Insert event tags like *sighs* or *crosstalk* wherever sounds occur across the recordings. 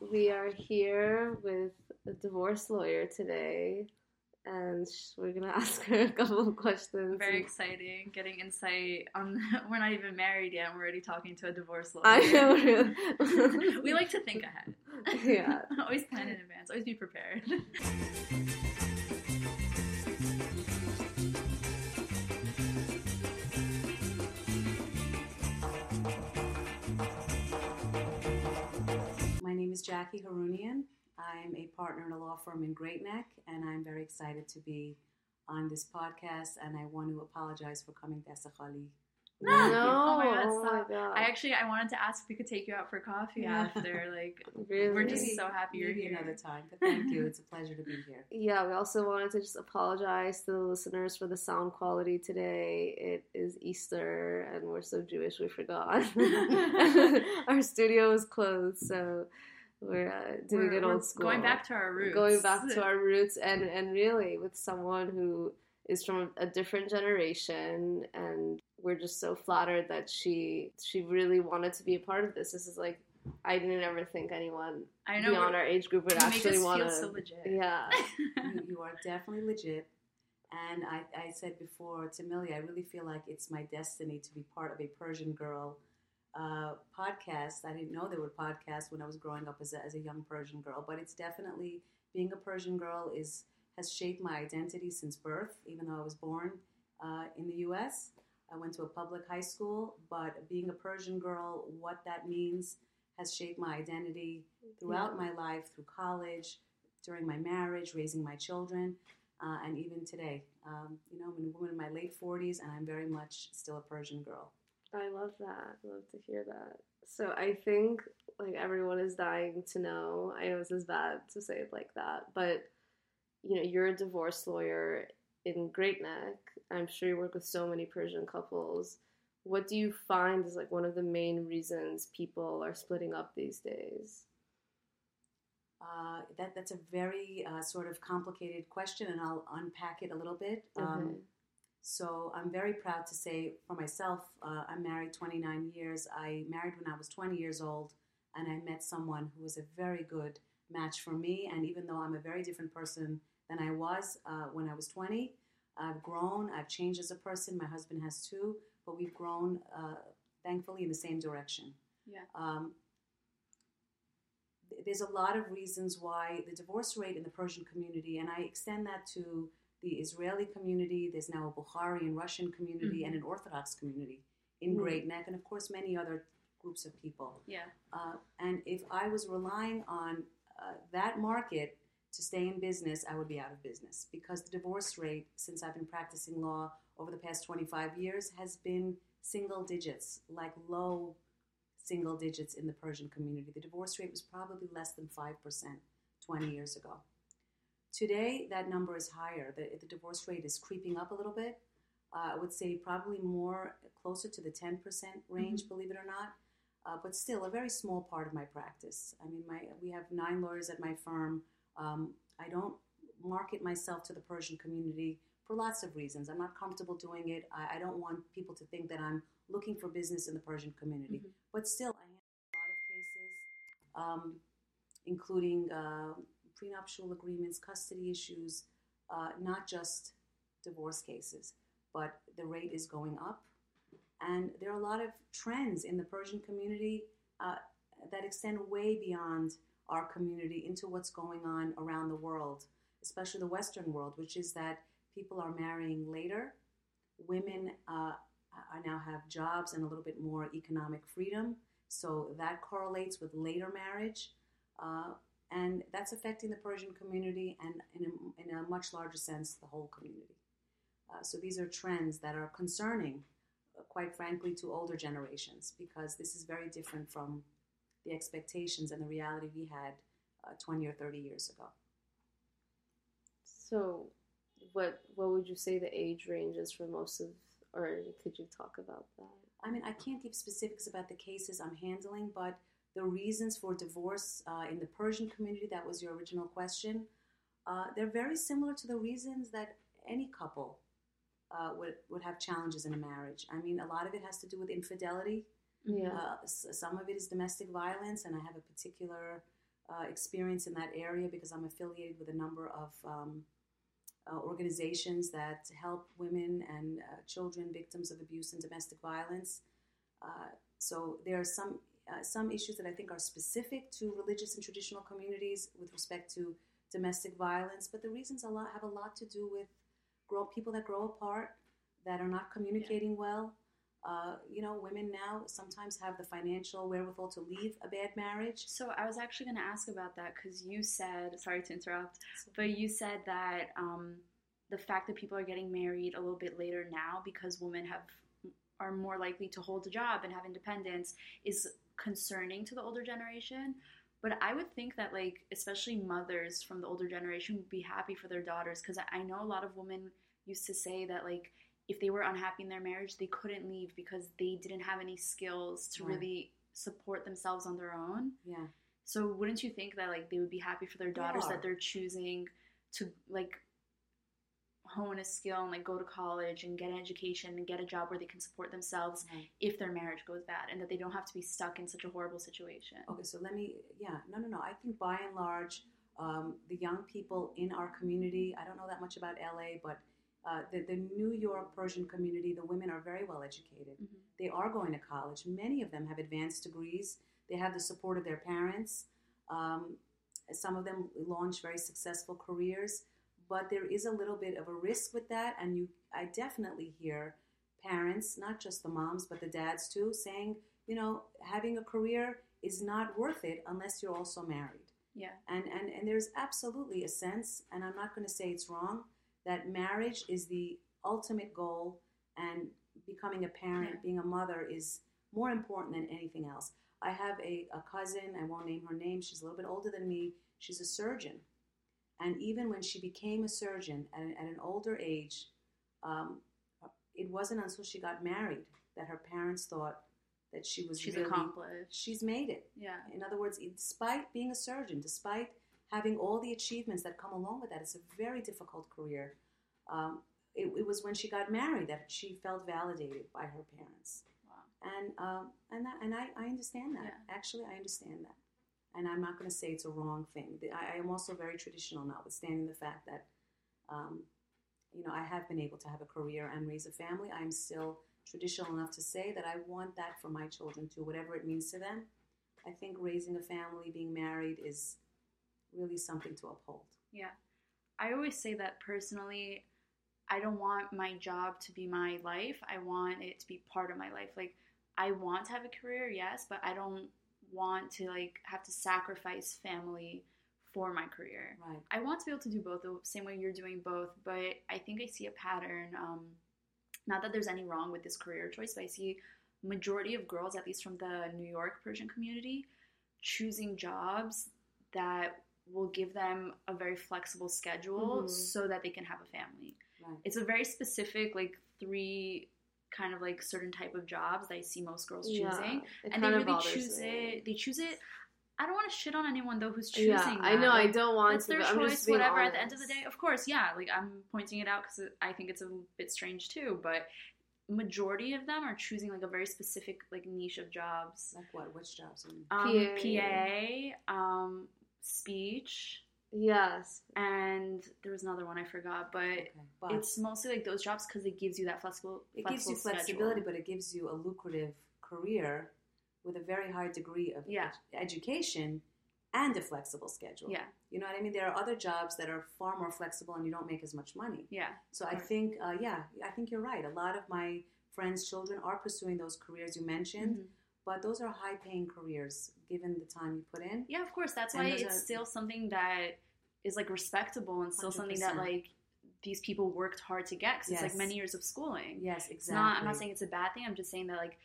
we are here with a divorce lawyer today, and we're gonna *laughs* ask her a couple of questions. Very exciting, getting insight on. *laughs* We're not even married yet, and we're already talking to a divorce lawyer. I know. *laughs* we like to think ahead. Yeah. always plan in advance. Always be prepared. Is Jackie Harounian. I'm a partner in a law firm in Great Neck, and I'm very excited to be on this podcast. And I want to apologize for coming to Esakhali. No, Oh my God, oh my stop. god. I actually I wanted to ask if we could take you out for coffee Yeah. after. Like really. *laughs* we're just so happy you're Maybe here. another time, but thank you. It's a pleasure to be here. *laughs* Yeah, we also wanted to just apologize to the listeners for the sound quality today. It is Easter and we're so Jewish we forgot. *laughs* Our studio is closed, so we're uh, doing We're- it we're old school. Going back to our roots. Going back to our roots and, and really with someone who is from a different generation and we're just so flattered that she she really wanted to be a part of this. This is like I didn't ever think anyone I know. beyond our age group would actually want feel to so legit. Yeah. *laughs* You, you are definitely legit. And I, I said before to Millie, I really feel like it's my destiny to be part of a Persian Girl uh, podcast. I didn't know there were podcasts when I was growing up as a, as a young Persian girl, but it's definitely being a Persian girl is has shaped my identity since birth. Even though I was born uh, in the U.S., I went to a public high school, but being a Persian girl, what that means has shaped my identity throughout my life, through college, during my marriage, raising my children, uh, and even today. Um, you know, I'm a woman in my late 40s, and I'm very much still a Persian girl. I love that. I love to hear that. So I think like everyone is dying to know. I know this is bad to say it like that, but you know, you're a divorce lawyer in Great Neck. I'm sure you work with so many Persian couples. What do you find is like one of the main reasons people are splitting up these days? Uh, that that's a very uh, sort of complicated question, and I'll unpack it a little bit. Um, Okay. So I'm very proud to say for myself, uh, I'm married 29 years. I married when I was 20 years old, and I met someone who was a very good match for me. And even though I'm a very different person than I was uh, when I was 20, I've grown. I've changed as a person. My husband has too, but we've grown, uh, thankfully, in the same direction. Yeah. Um, there's a lot of reasons why the divorce rate in the Persian community, and I extend that to the Israeli community, there's now a Bukhari and Russian community, and an Orthodox community in Mhm. Great Neck, and of course, many other groups of people. Yeah. Uh, and if I was relying on uh, that market to stay in business, I would be out of business because the divorce rate, since I've been practicing law over the past 25 years, has been single digits, like low single digits in the Persian community. The divorce rate was probably less than 5% 20 years ago. Today, that number is higher. The, the divorce rate is creeping up a little bit. Uh, I would say probably more closer to the 10% range, believe it or not uh, but still a very small part of my practice. I mean, my we have nine lawyers at my firm. Um, I don't market myself to the Persian community for lots of reasons. I'm not comfortable doing it. I, I don't want people to think that I'm looking for business in the Persian community. Mhm. But still, I handle a lot of cases, um, including uh, prenuptial agreements, custody issues, uh, not just divorce cases. But the rate is going up. And there are a lot of trends in the Persian community uh, that extend way beyond our community into what's going on around the world, especially the Western world, which is that people are marrying later. Women uh, now have jobs and a little bit more economic freedom, so that correlates with later marriage, uh, and that's affecting the Persian community and, in a, in a much larger sense, the whole community. Uh, so these are trends that are concerning quite frankly, to older generations because this is very different from the expectations and the reality we had uh, 20 or 30 years ago. So, what what would you say the age range is for most of, or could you talk about that? I mean, I can't give specifics about the cases I'm handling, but the reasons for divorce uh, in the Persian community, that was your original question, uh, they're very similar to the reasons that any couple uh, would, would have challenges in a marriage. I mean, a lot of it has to do with infidelity. Yeah. Uh, s- some of it is domestic violence, and I have a particular uh, experience in that area because I'm affiliated with a number of um, uh, organizations that help women and uh, children victims of abuse and domestic violence. Uh, so there are some uh, some issues that I think are specific to religious and traditional communities with respect to domestic violence, but the reasons a lot have a lot to do with grow people that grow apart, that are not communicating well. Uh, you know, women now sometimes have the financial wherewithal to leave a bad marriage. So I was actually going to ask about that because you said, sorry to interrupt, but you said that um, the fact that people are getting married a little bit later now because women have are more likely to hold a job and have independence is concerning to the older generation. But I would think that, like, especially mothers from the older generation would be happy for their daughters because I know a lot of women used to say that, like, if they were unhappy in their marriage, they couldn't leave because they didn't have any skills to Right. really support themselves on their own. Yeah. So wouldn't you think that like they would be happy for their daughters are. that they're choosing to like hone a skill and like go to college and get an education and get a job where they can support themselves Right. if their marriage goes bad and that they don't have to be stuck in such a horrible situation. Okay, so let me, yeah, no, no, no. I think by and large, um, the young people in our community, I don't know that much about LA, but uh, the, the New York Persian community, the women are very well educated. Mhm. They are going to college. Many of them have advanced degrees. They have the support of their parents. Um, some of them launch very successful careers, but there is a little bit of a risk with that. And you, I definitely hear parents, not just the moms, but the dads too, saying, you know, having a career is not worth it unless you're also married. Yeah. And, and, and there's absolutely a sense, and I'm not going to say it's wrong, that marriage is the ultimate goal and becoming a parent, Yeah. being a mother is more important than anything else. I have a, a cousin, I won't name her name, she's a little bit older than me, she's a surgeon. And even when she became a surgeon at an, at an older age, um, it wasn't until she got married that her parents thought that she was She's really, accomplished. she's made it. Yeah. In other words, despite being a surgeon, despite having all the achievements that come along with that, it's a very difficult career. Um, it, it was when she got married that she felt validated by her parents, Wow. and um, and that, and I, I understand that. Yeah. Actually, I understand that, and I'm not going to say it's a wrong thing. I, I am also very traditional, notwithstanding the fact that, um, you know, I have been able to have a career and raise a family. I'm still traditional enough to say that I want that for my children too, whatever it means to them. I think raising a family, being married, is really something to uphold. Yeah. I always say that personally, I don't want my job to be my life. I want it to be part of my life. Like I want to have a career, yes, but I don't want to like have to sacrifice family for my career. Right. I want to be able to do both the same way you're doing both, but I think I see a pattern. Um, not that there's any wrong with this career choice, but I see majority of girls, at least from the New York Persian community, choosing jobs that will give them a very flexible schedule Mhm. so that they can have a family. Right. It's a very specific, like three kind of like certain type of jobs that I see most girls Yeah, choosing, it and they really choose me. it. They choose it. I don't want to shit on anyone though who's choosing. Yeah, I that. know. I don't want that's to. their but I'm choice. just being Whatever. At the end of the day, of course, yeah. Like I'm pointing it out because I think it's a bit strange too. But majority of them are choosing like a very specific like niche of jobs. Like what? Which jobs? I mean, Um, PA. PA, um, speech, Yes. and there was another one I forgot. But okay. But it's mostly like those jobs because it gives you that flexible. it gives you flexibility, schedule. but it gives you a lucrative career with a very high degree of Yeah. ed- education and a flexible schedule. Yeah, You know what I mean? There are other jobs that are far more flexible and you don't make as much money. yeah, So I think, uh, yeah, I think you're right. A lot of my friends' children are pursuing those careers you mentioned, Mhm. But those are high-paying careers given the time you put in. yeah. Of course, that's And why it's are- still something that is like respectable and still something that like these people worked hard to get because it's like many years of schooling. Yes, exactly. It's not. I'm not saying it's a bad thing. I'm just saying that like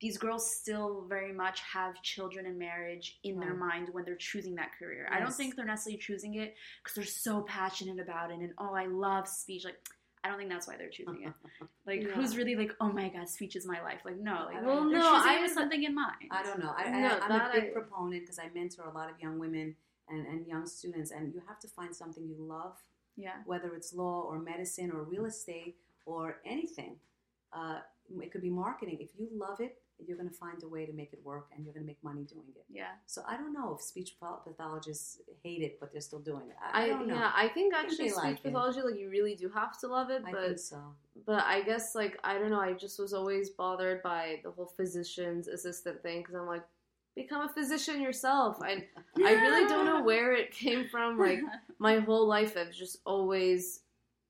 these girls still very much have children and marriage in their uh-huh. mind when they're choosing that career. I don't think they're necessarily choosing it because they're so passionate about it and oh, I love speech. Like I don't think that's why they're choosing it. *laughs* Like Yeah. who's really like oh my god, speech is my life. Like no, like Well, no, I have something in mind. I don't know. I, No, I, I'm that a big I- proponent because I mentor a lot of young women and, and young students, and you have to find something you love, Yeah. whether it's law or medicine or real estate or anything. Uh, it could be marketing. If you love it, you're going to find a way to make it work and you're going to make money doing it. Yeah. So I don't know if speech pathologists hate it, but they're still doing it. I, I don't know. yeah, I think I think actually speech like it. pathology, like you really do have to love it, I but think so. but I guess like I don't know. I just was always bothered by the whole physician's assistant thing because I'm like, become a physician yourself. I I really don't know *laughs* where it came from. Like my whole life, I've just always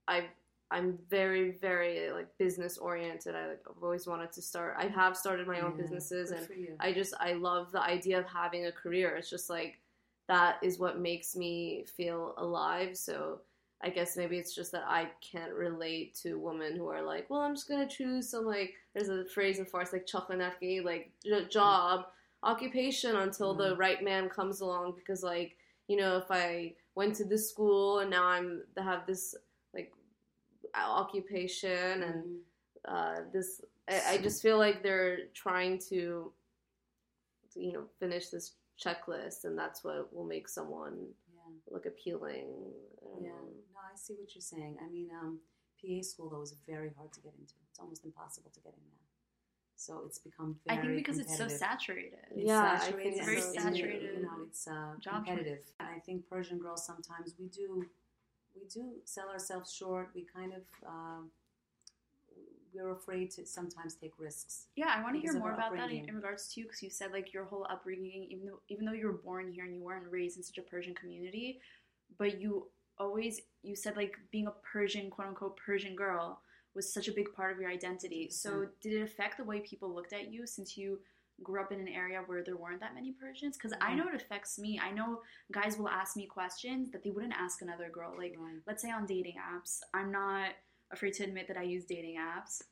I I'm very very like business oriented. I like I've always wanted to start. I have started my own Yeah, businesses and. I just I love the idea of having a career. It's just like that is what makes me feel alive. So I guess maybe it's just that I can't relate to women who are like, well, I'm just gonna choose some like there's a phrase in Farsi like chakhanaki like job occupation until the Mhm. right man comes along because like you know if I went to this school and now I'm have this occupation and Mhm. uh, this I, I just feel like they're trying to you know finish this checklist and that's what will make someone yeah. look appealing Yeah, know. no, I see what you're saying. I mean, um, PA school though is very hard to get into. It's almost impossible to get in now. So it's become I think because it's so saturated. It's Yeah, I saturated, think Very so, saturated You know, it's uh, job competitive. And I think Persian girls sometimes we do, we do sell ourselves short. We kind of, um, we're afraid to sometimes take risks. Yeah, I want to hear more about that in, in regards to you because you said like your whole upbringing, even though even though you were born here and you weren't raised in such a Persian community, but you always you said like being a Persian quote unquote Persian girl was such a big part of your identity. So did it affect the way people looked at you since you grew up in an area where there weren't that many Persians? Because I Mhm. know it affects me. I know guys will ask me questions that they wouldn't ask another girl. Like Right. let's say on dating apps. I'm not afraid to admit that I use dating apps.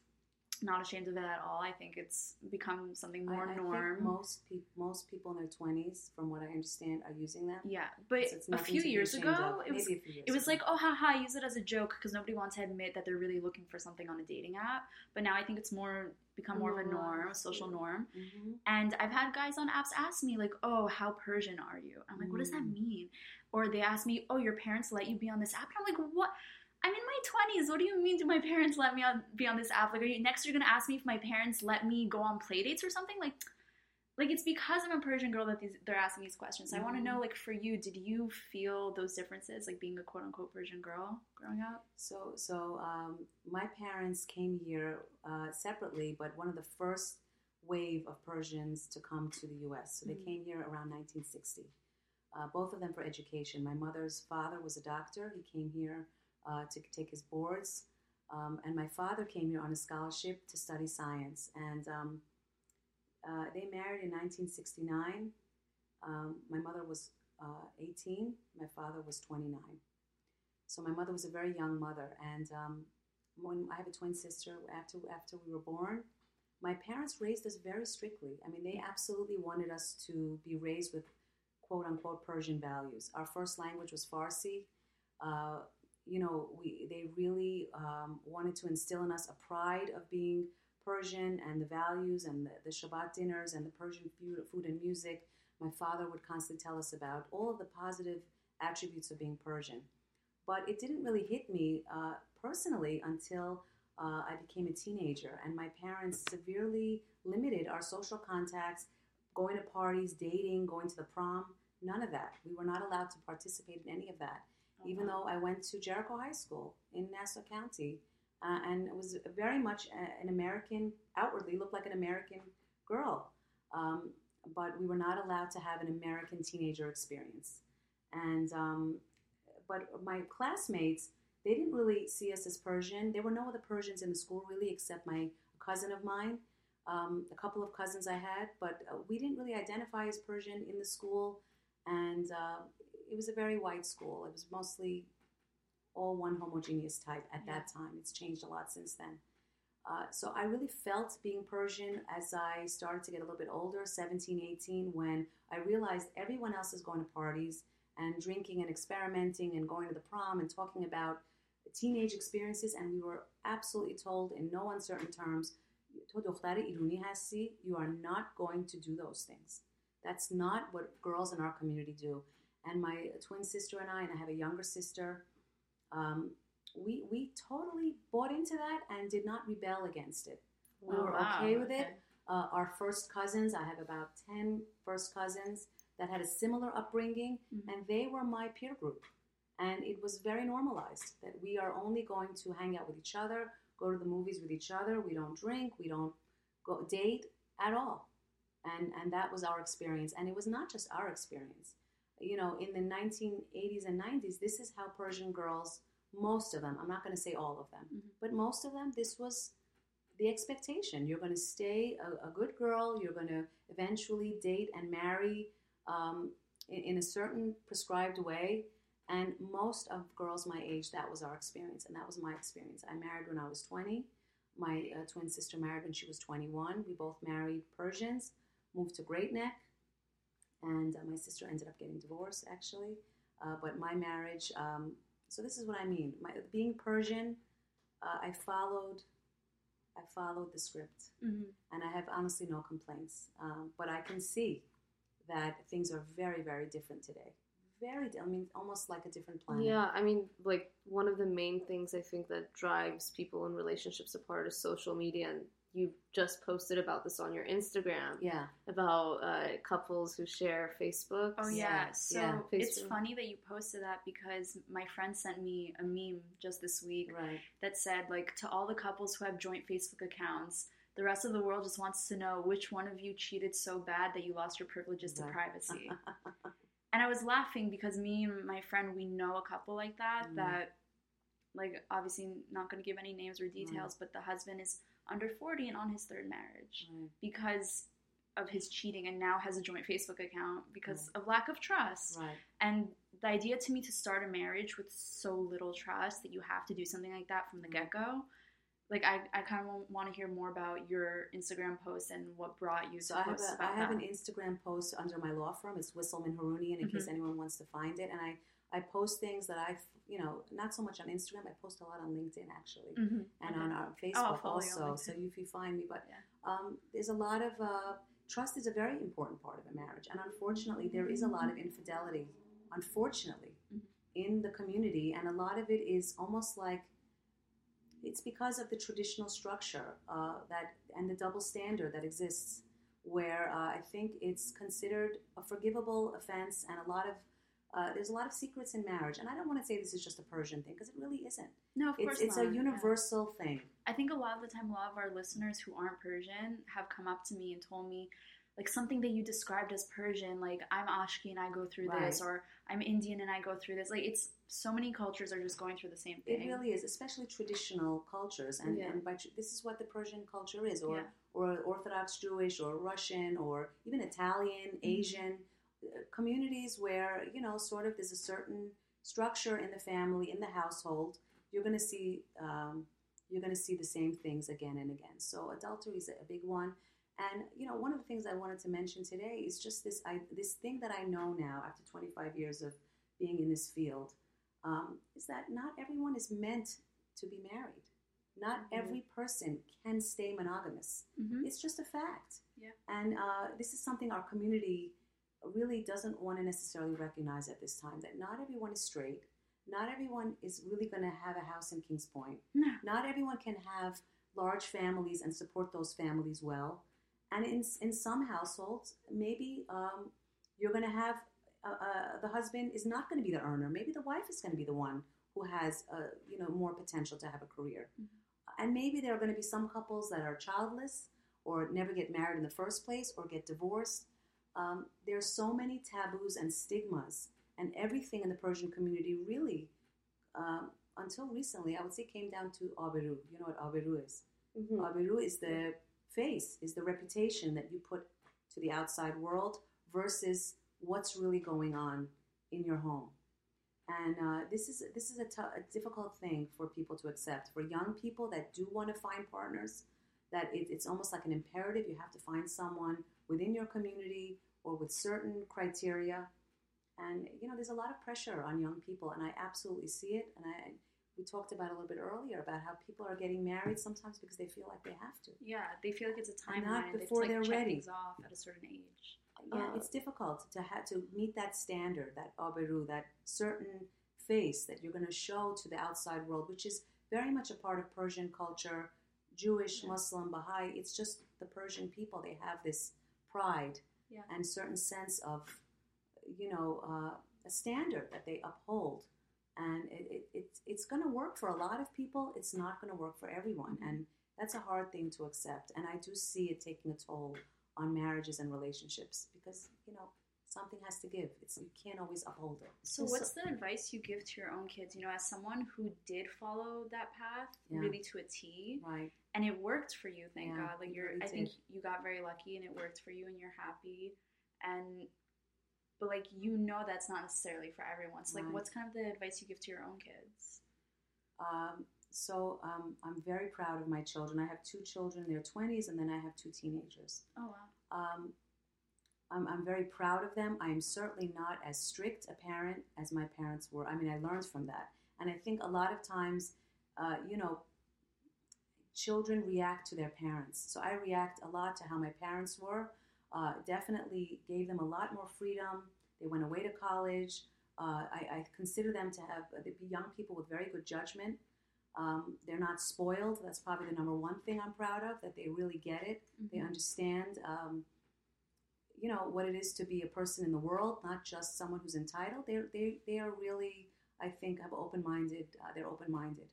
Not ashamed of it at all. I think it's become something more I, I norm. most people, most people in their twenties, from what I understand, are using that. yeah, but So a few years ago, it was a few years it was ago. like oh haha, use it as a joke because nobody wants to admit that they're really looking for something on a dating app. But now I think it's more become more of a norm, social yeah. norm. Mhm. And I've had guys on apps ask me like, "Oh, how Persian are you?" I'm like, "What does that Mm. mean?" Or they ask me, "Oh, your parents let you be on this app?" And I'm like, "What?" I'm in my 20s. What do you mean? Do my *laughs* parents let me on, be on this app? Like, are you next? You're gonna ask me if my parents let me go on play dates or something? Like, like it's because I'm a Persian girl that these, they're asking these questions. I want to know, like, for you, did you feel those differences, like being a quote unquote Persian girl growing up? So, so um, my parents came here uh, separately, but one of the first wave of Persians to come to the U.S. So they Mhm. came here around 1960. Uh, both of them for education. My mother's father was a doctor. He came here uh, to take his boards, um, and my father came here on a scholarship to study science. And um, uh, they married in 1969. Um, my mother was uh, 18. My father was 29. So my mother was a very young mother, and um, when I have a twin sister. After after we were born, my parents raised us very strictly. I mean, they absolutely wanted us to be raised with quote unquote Persian values. Our first language was Farsi. Uh, you know, we they really um, wanted to instill in us a pride of being Persian and the values and the, the Shabbat dinners and the Persian food, food and music. My father would constantly tell us about all of the positive attributes of being Persian. But it didn't really hit me uh, personally until uh, I became a teenager, and my parents severely limited our social contacts, going to parties, dating, going to the prom. None of that. We were not allowed to participate in any of that. Even though I went to Jericho High School in Nassau County, uh, and was very much an American, outwardly looked like an American girl, um, but we were not allowed to have an American teenager experience. And um, but my classmates, they didn't really see us as Persian. There were no other Persians in the school really, except my cousin of mine, um, a couple of cousins I had, but uh, we didn't really identify as Persian in the school. And uh, it was a very white school. It was mostly all one homogeneous type at yeah. that time. It's changed a lot since then. Uh, so I really felt being Persian as I started to get a little bit older, 17, 18, when I realized everyone else is going to parties and drinking and experimenting and going to the prom and talking about teenage experiences. And we were absolutely told in no uncertain terms, you are not going to do those things. That's not what girls in our community do. And my twin sister and I, and I have a younger sister, um, we we totally bought into that and did not rebel against it. We Oh, were wow, okay with it. uh, our first cousins. I have about 10 first cousins that had a similar upbringing, Mhm. and they were my peer group. And it was very normalized that we are only going to hang out with each other, go to the movies with each other. We don't drink, we don't go date at all. And, and that was our experience. And it was not just our experience. You know, in the 1980s and 90s, this is how Persian girls, most of them, I'm not going to say all of them, Mhm. but most of them, this was the expectation. You're going to stay a, a good girl. You're going to eventually date and marry um, in, in a certain prescribed way. And most of girls my age, that was our experience, and that was my experience. I married when I was 20. My uh, twin sister married when she was 21. We both married Persians, moved to Great Neck, and uh, my sister ended up getting divorced actually. Uh, but my marriage, um, so this is what I mean. My, being Persian, uh, I followed I followed the script, Mhm. and I have honestly no complaints. Um, but I can see that things are very, very different today. Very, I mean, almost like a different planet. Yeah, I mean, like one of the main things I think that drives people in relationships apart is social media, and you just posted about this on your Instagram Yeah. about uh, couples who share Facebook. Oh yeah, Yeah, so yeah. it's funny that you posted that because my friend sent me a meme just this week Right. that said like to all the couples who have joint Facebook accounts, the rest of the world just wants to know which one of you cheated so bad that you lost your privileges to privacy. *laughs* and I was laughing because me and my friend we know a couple like that Mm. that like obviously not going to give any names or details, but the husband is under 40 and on his third marriage right. because of his cheating and now has a joint Facebook account because of lack of trust. Right. And the idea to me to start a marriage with so little trust that you have to do something like that from the Mhm. get go. Like I, I kind of want to hear more about your Instagram post and what brought you So to I have post a, about I have an Instagram post under my law firm. It's Wisselman Harounian in case Mhm. anyone wants to find it. And I, I post things that I, you know, not so much on Instagram. I post a lot on LinkedIn actually. Mhm. and Okay. on our Facebook follow you on also. So if you find me, but Yeah. um, there's a lot of uh, trust is a very important part of a marriage, and unfortunately, there is a lot of infidelity. Unfortunately, Mhm. in the community, and a lot of it is almost like it's because of the traditional structure uh, that and the double standard that exists, where uh, I think it's considered a forgivable offense, and a lot of uh, there's a lot of secrets in marriage, and I don't want to say this is just a Persian thing because it really isn't. no, of It's course it's not. a Yeah. universal thing. I think a lot of the time, a lot of our listeners who aren't Persian have come up to me and told me, like something that you described as Persian, like I'm Ashki and I go through this, or I'm Indian and I go through this. Like it's so many cultures are just going through the same thing. It really is, especially traditional cultures, and, Yeah. and by, tr- this is what the Persian culture is, or Yeah. or Orthodox Jewish, or Russian, or even Italian, Asian uh, communities where you know, sort of, there's a certain structure in the family, in the household. You're going to see um, you're going to see the same things again and again. So adultery is a big one. And you know, one of the things I wanted to mention today is just this I, this thing that I know now after 25 years of being in this field um, is that not everyone is meant to be married. Not Mhm. every person can stay monogamous. Mhm. It's just a fact. Yeah. And uh, this is something our community really doesn't want to necessarily recognize at this time that not everyone is straight. Not everyone is really going to have a house in Kings Point. No. Not everyone can have large families and support those families well. And in, in some households, maybe um, you're going to have uh, uh, the husband is not going to be the earner. Maybe the wife is going to be the one who has uh, you know more potential to have a career. And maybe there are going to be some couples that are childless or never get married in the first place or get divorced. Um, are so many taboos and stigmas, and everything in the Persian community really, um, until recently, I would say came down to abiru. You know what abiru is? Mhm. Abiru is the face, is the reputation that you put to the outside world versus what's really going on in your home. And uh, this is this is a, difficult thing for people to accept. For young people that do want to find partners, that it, it's almost like an imperative. You have to find someone within your community or with certain criteria. And you know, there's a lot of pressure on young people, and I absolutely see it. And I we talked about a little bit earlier about how people are getting married sometimes because they feel like they have to. Yeah, they feel like it's a timeline. not They have to, before like, they're check ready. things off at a certain age. Yeah, Uh, it's difficult to have to meet that standard, that abiru, that certain face that you're going to show to the outside world, which is very much a part of Persian culture, Jewish, Yeah. Muslim, Baha'i. It's just the Persian people, they have this pride Yeah. and certain sense of, you know, uh, a standard that they uphold. And it, it, it's, it's going to work for a lot of people. It's not going to work for everyone. Mhm. And that's a hard thing to accept. And I do see it taking a toll on marriages and relationships because, you know, something has to give. It's, you can't always uphold it. So, So- what's the advice you give to your own kids? You know, as someone who did follow that path Yeah. really to a T, Right. And it worked for you, thank Yeah, God. Like you're, I think you got very lucky, and it worked for you, and you're happy. And but like you know, that's not necessarily for everyone. So, like, Right. what's kind of the advice you give to your own kids? Um, so um, I'm very proud of my children. I have two children in their 20s, and then I have two teenagers. Oh wow. Um, I'm, I'm very proud of them. I am certainly not as strict a parent as my parents were. I mean, I learned from that. And I think a lot of times, uh, you know, children react to their parents. So I react a lot to how my parents were. Uh, definitely gave them a lot more freedom. They went away to college. Uh, I, I consider them to have they be young people with very good judgment. Um, they're not spoiled. That's probably the number one thing I'm proud of. That they really get it. They Mhm. understand, um, you know, what it is to be a person in the world, not just someone who's entitled. They they they are really, I think, have open minded. Uh, they're open minded.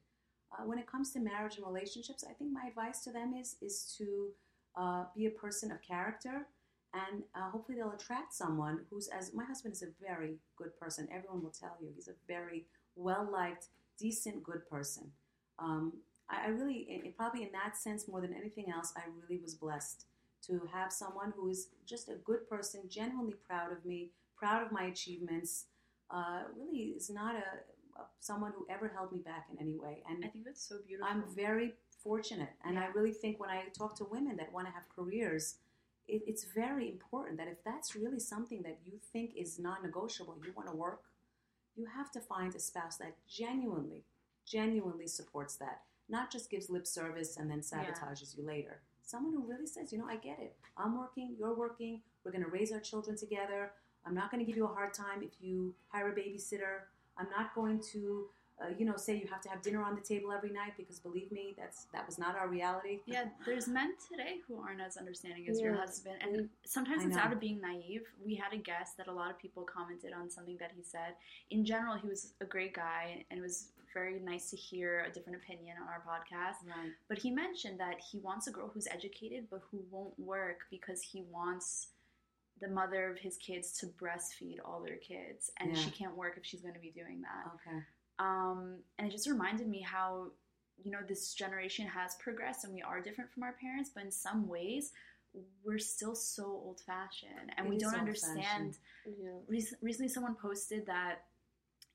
Uh, when it comes to marriage and relationships, I think my advice to them is is to uh, be a person of character, and uh, hopefully they'll attract someone who's as my husband is a very good person. Everyone will tell you he's a very well liked, decent, good person. Um, I, I really, it, probably in that sense more than anything else, I really was blessed to have someone who is just a good person, genuinely proud of me, proud of my achievements. Uh, really is not a, someone who ever held me back in any way, and I think that's so beautiful. I'm very fortunate, and I really think when I talk to women that want to have careers, it, it's very important that if that's really something that you think is non-negotiable, you want to work, you have to find a spouse that genuinely, genuinely supports that, not just gives lip service and then Yeah. sabotages you later. Someone who really says, you know, I get it. I'm working, you're working. We're going to raise our children together. I'm not going to give you a hard time if you hire a babysitter. I'm not going to uh, you know, say you have to have dinner on the table every night because believe me, that's that was not our reality. Yeah, there's men today who aren't as understanding as your husband, and sometimes I it's know. out of being naive. We had a guest that a lot of people commented on something that he said. In general, he was a great guy, and it was very nice to hear a different opinion on our podcast. Right. But he mentioned that he wants a girl who's educated but who won't work because he wants the mother of his kids to breastfeed all their kids, and Yeah. she can't work if she's going to be doing that. Okay. Um, and it just reminded me how, you know, this generation has progressed and we are different from our parents, but in some ways, we're still so old fashioned and It we don't understand. Yeah. Rec- recently, someone posted that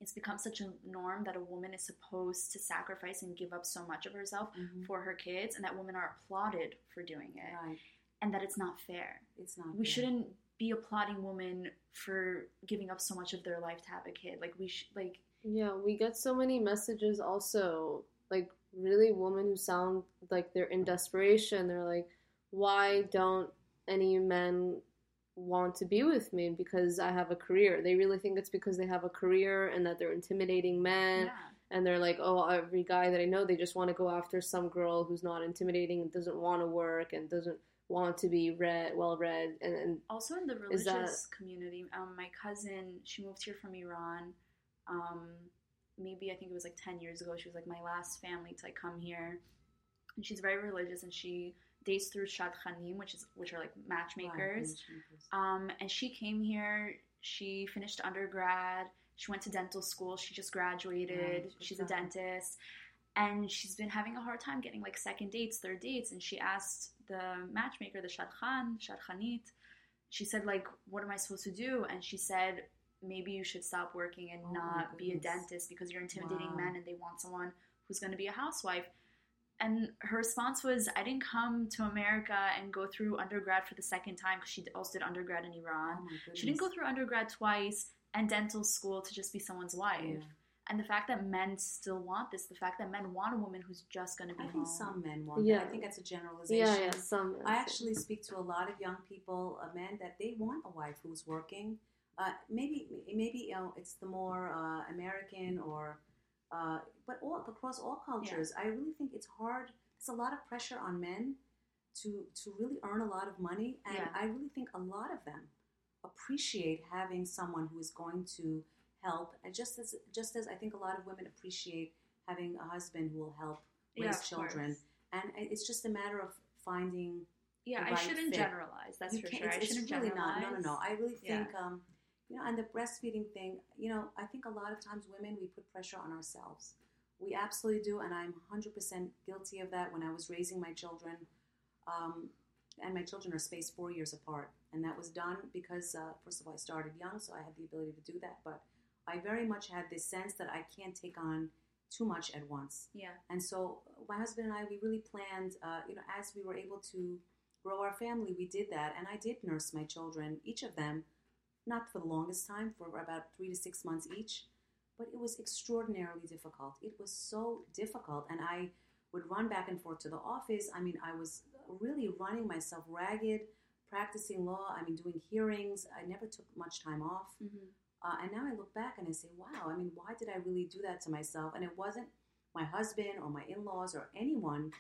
it's become such a norm that a woman is supposed to sacrifice and give up so much of herself Mhm. for her kids, and that women are applauded for doing it, Right. and that it's not fair. It's not. We fair. shouldn't be applauding women for giving up so much of their life to have a kid. Like we should, like Yeah, we get so many messages also, like really women who sound like they're in desperation. They're like, why don't any men want to be with me because I have a career? They really think it's because they have a career and that they're intimidating men. yeah. And they're like, oh, every guy that I know, they just want to go after some girl who's not intimidating and doesn't want to work and doesn't want to be read, well read. And, and Also in the religious that- community, um, my cousin, she moved here from Iran. Um, maybe I think it was like ten years ago. She was like my last family to like come here, and she's very religious, and she dates through shadchanim, which is which are like matchmakers. matchmakers. Um, and she came here. She finished undergrad. She went to dental school. She just graduated. Right, She's good a dentist. And she's been having a hard time getting like second dates, third dates. And she asked the matchmaker, the shadchan, shadchanit, she said, like, what am I supposed to do? And she said, maybe you should stop working and Oh not be a dentist because you're intimidating Wow. men and they want someone who's going to be a housewife. And her response was, I didn't come to America and go through undergrad for the second time because she also did undergrad in Iran. Oh She didn't go through undergrad twice and dental school to just be someone's wife. Yeah. And the fact that men still want this, the fact that men want a woman who's just going to be I home. think some men want Yeah. that. I think that's a generalization. yeah, yeah, some. I actually speak to a lot of young people, uh, men, that they want a wife who's working. Uh, maybe, maybe you know, it's the more uh, American or, uh, but all across all cultures. I really think it's hard. There's a lot of pressure on men to to really earn a lot of money, and Yeah. I really think a lot of them appreciate having someone who is going to help, and just as just as I think a lot of women appreciate having a husband who will help raise of children, course. and it's just a matter of finding Yeah, the I shouldn't fit. generalize. That's you for sure. I It's, shouldn't it's really not. No, no, no. I really Yeah. think, um, you know, and the breastfeeding thing. You know, I think a lot of times women we put pressure on ourselves. We absolutely do, and I'm 100% guilty of that. When I was raising my children, um, and my children are spaced four years apart, and that was done because, uh, first of all, I started young, so I had the ability to do that. But I very much had this sense that I can't take on too much at once. Yeah. And so my husband and I, we really planned, uh, you know, as we were able to grow our family, we did that. And I did nurse my children, each of them, not for the longest time, for about three to six months each. But it was extraordinarily difficult. It was so difficult. And I would run back and forth to the office. I mean, I was really running myself ragged, practicing law. I mean, doing hearings. I never took much time off. Mm-hmm. Uh, and now I look back and I say, wow, I mean, why did I really do that to myself? And it wasn't my husband or my in laws or anyone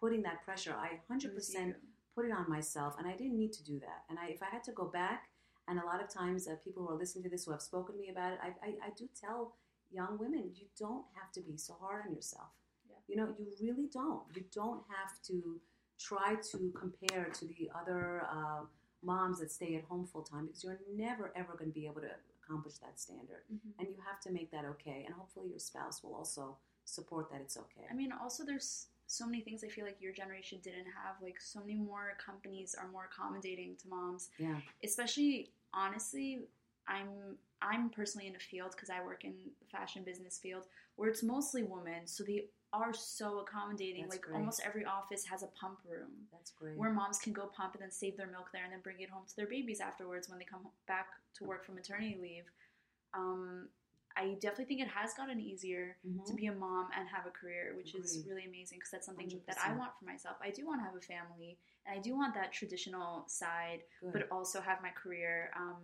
putting that pressure. I 100% put it on myself, and I didn't need to do that. And I, if I had to go back, and a lot of times uh, people who are listening to this who have spoken to me about it, I, I, I do tell young women, you don't have to be so hard on yourself. Yeah. You know, you really don't. You don't have to try to compare to the other uh, moms that stay at home full time because you're never ever going to be able to accomplish that standard. Mm-hmm. And you have to make that okay. And hopefully your spouse will also support that it's okay. I mean, also there's so many things I feel like your generation didn't have. Like so many more companies are more accommodating to moms. yeah. Especially honestly, I'm I'm personally in a field because I work in the fashion business field where it's mostly women, so they are so accommodating. That's like great. almost every office has a pump room That's great. where moms can go pump and then save their milk there and then bring it home to their babies afterwards when they come back to work from maternity leave. Um, I definitely think it has gotten easier Mhm. to be a mom and have a career, which is really amazing because that's something that I want for myself. I do want to have a family and I do want that traditional side, Good. but also have my career. Um,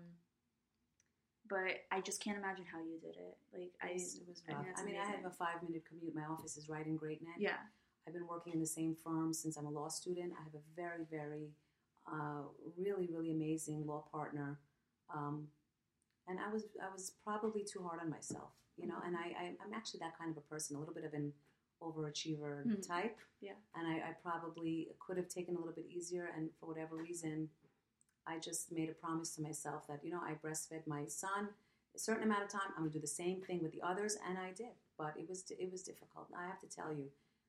but I just can't imagine how you did it. Like I, It was, was I rough. that's I mean, I have a five minute commute. My office is right in Great Neck. yeah, I've been working in the same firm since I'm a law student. I have a very, very, uh, really, really amazing law partner. Um, and I was, I was probably too hard on myself, you know. And I, I, I'm actually that kind of a person, a little bit of an overachiever Mhm. type. Yeah. And I, I probably could have taken a little bit easier, and for whatever reason, I just made a promise to myself that you know I breastfed my son a certain amount of time. I'm gonna do the same thing with the others, and I did. But it was it was difficult. I have to tell you,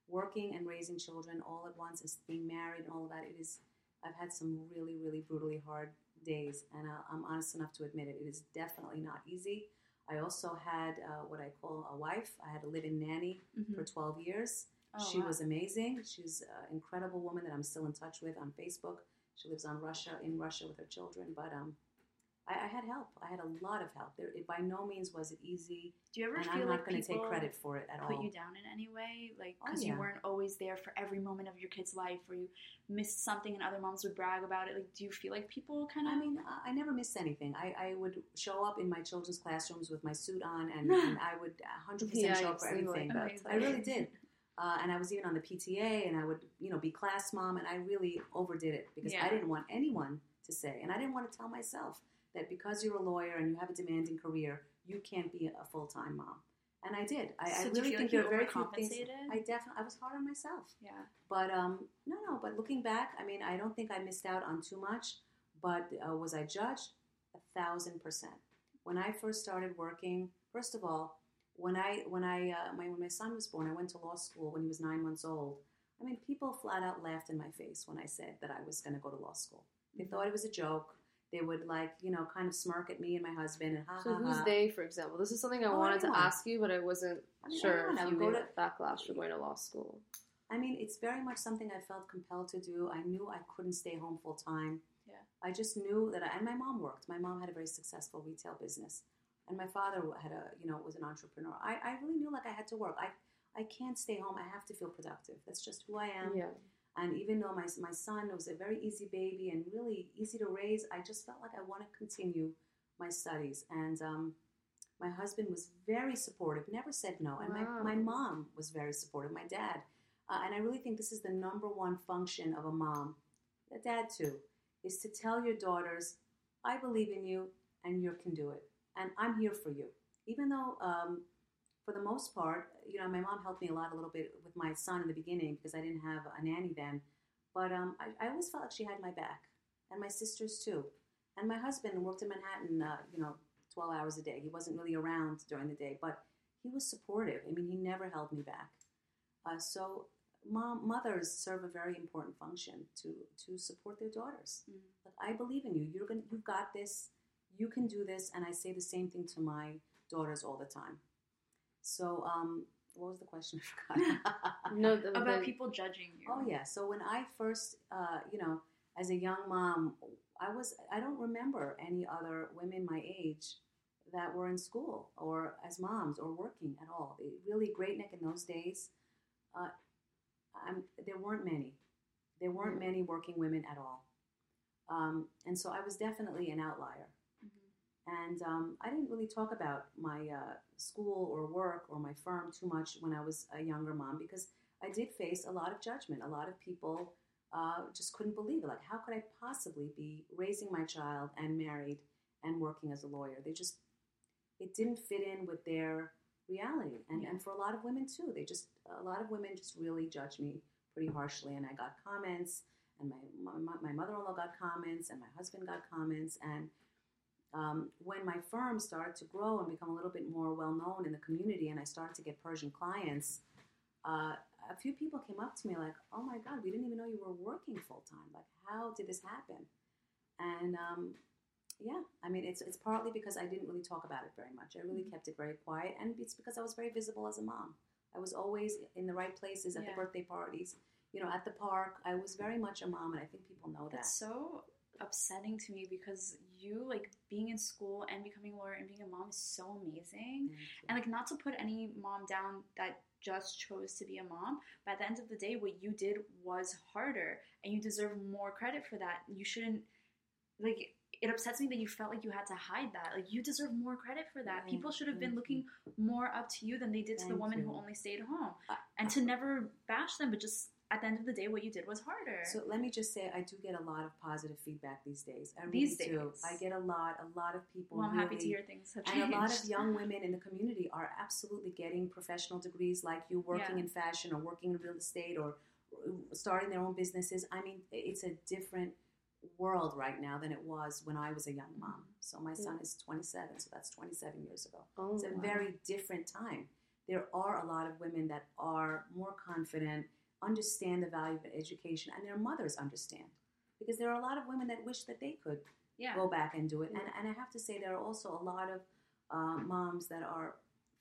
working and raising children all at once, and being married and all of that, it is. I've had some really really brutally hard days, and uh, I'm honest enough to admit it. It is definitely not easy. I also had uh, what I call a wife. I had a live-in nanny Mhm. for 12 years. Oh, she wow. was amazing. She's an incredible woman that I'm still in touch with on Facebook. She lives on Russia in Russia with her children, but um, I, I had help. I had a lot of help. There, it by no means was it easy, Do you ever and feel I'm like not going to people take credit for it at put all. you down in any way? Like Oh, because yeah. you weren't always there for every moment of your kid's life, or you missed something and other moms would brag about it. Like, do you feel like people kind of? I mean, I- I never missed anything. I, I would show up in my children's classrooms with my suit on, and, *laughs* and I would 100% show up for Yikes, everything. like. I really did. Uh, and I was even on the PTA, and I would, you know, be class mom, and I really overdid it because Yeah. I didn't want anyone to say, and I didn't want to tell myself that because you're a lawyer and you have a demanding career, you can't be a full time mom. And I did. I, So I really think like there you are very few things. I definitely, I was hard on myself. yeah. But um, no, no. But looking back, I mean, I don't think I missed out on too much. But uh, was I judged? A thousand percent. When I first started working, first of all, when I when I uh, my when my son was born, I went to law school when he was nine months old. I mean, people flat out laughed in my face when I said that I was going to go to law school. They thought it was a joke. They would like, you know, kind of smirk at me and my husband and ha So ha who's ha. they, for example? This is something I Oh, wanted everyone. to ask you, but I wasn't I mean, sure. I if you go to- backlash for going to law school. I mean, it's very much something I felt compelled to do. I knew I couldn't stay home full time. Yeah. I just knew that, I, and my mom worked. My mom had a very successful retail business, and my father had a, you know, was an entrepreneur. I, I really knew like I had to work. I, I can't stay home. I have to feel productive. That's just who I am. Yeah. And even though my my son was a very easy baby and really easy to raise, I just felt like I want to continue my studies. And um, my husband was very supportive, never said no. And Wow. my, my mom was very supportive. My dad. Uh, and I really think this is the number one function of a mom, a dad too, is to tell your daughters, I believe in you and you can do it. And I'm here for you. Even though, um, for the most part, you know, my mom helped me a lot, a little bit with my son in the beginning because I didn't have a nanny then. But um, I, I always felt like she had my back, and my sisters too. And my husband worked in Manhattan, uh, you know, 12 hours a day. He wasn't really around during the day, but he was supportive. I mean, he never held me back. Uh, so, mom, mothers serve a very important function to to support their daughters. Mm. Like, I believe in you. You're gonna, you've got this. You can do this. And I say the same thing to my daughters all the time. So, um, what was the question? *laughs* I forgot. No, the, About the- people judging you. Oh yeah. So when I first, uh, you know, as a young mom, I was I don't remember any other women my age that were in school or as moms or working at all. It, really, Great Neck in those days, uh, I'm, there weren't many. There weren't Mm. many working women at all, um, and so I was definitely an outlier. And um, I didn't really talk about my uh, school or work or my firm too much when I was a younger mom because I did face a lot of judgment. A lot of people uh, just couldn't believe it. Like, how could I possibly be raising my child and married and working as a lawyer? They just, it didn't fit in with their reality. And, Yeah. and for a lot of women too, they just, a lot of women just really judged me pretty harshly. And I got comments, and my, my, my mother in law got comments, and my husband got comments. And um, when my firm started to grow and become a little bit more well known in the community, and I started to get Persian clients, uh, a few people came up to me like, "Oh my God, we didn't even know you were working full time. Like, how did this happen?" And um, yeah, I mean, it's it's partly because I didn't really talk about it very much. I really Mhm. kept it very quiet, and it's because I was very visible as a mom. I was always in the right places at the birthday parties, you know, at the park. I was very much a mom, and I think people know that. That's so upsetting to me because you like being in school and becoming a lawyer and being a mom is so amazing. And like not to put any mom down that just chose to be a mom, but at the end of the day what you did was harder and you deserve more credit for that. You shouldn't like it upsets me that you felt like you had to hide that. Like you deserve more credit for that. People should have been looking more up to you than they did to the woman who only stayed home. And to never bash them, but just at the end of the day what you did was harder. So let me just say, I do get a lot of positive feedback these days. I really These do. days. I get a lot, a lot of people. well, I'm happy to hear things have changed. And a lot of young women in the community are absolutely getting professional degrees like you, working Yeah. in fashion or working in real estate or starting their own businesses. I mean, it's a different world right now than it was when I was a young mom. So my son is 27, so that's 27 years ago. oh, It's a wow. very different time. There are a lot of women that are more confident, understand the value of education, and their mothers understand. Because there are a lot of women that wish that they could yeah. go back and do it. And, Yeah. and I have to say, there are also a lot of uh, moms that are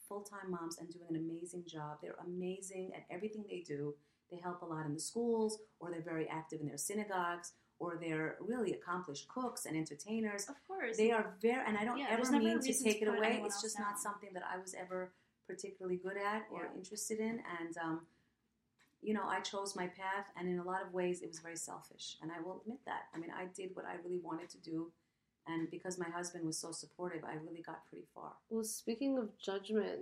full time moms and doing an amazing job. They're amazing at everything they do. They help a lot in the schools, or they're very active in their synagogues, or they're really accomplished cooks and entertainers. Of course. They are very, and I don't Yeah, ever there's never a mean to take it away. It's just down. not something that I was ever particularly good at or interested in. And, um, you know, I chose my path, and in a lot of ways, it was very selfish. And I will admit that. I mean, I did what I really wanted to do. And because my husband was so supportive, I really got pretty far. Well, speaking of judgment,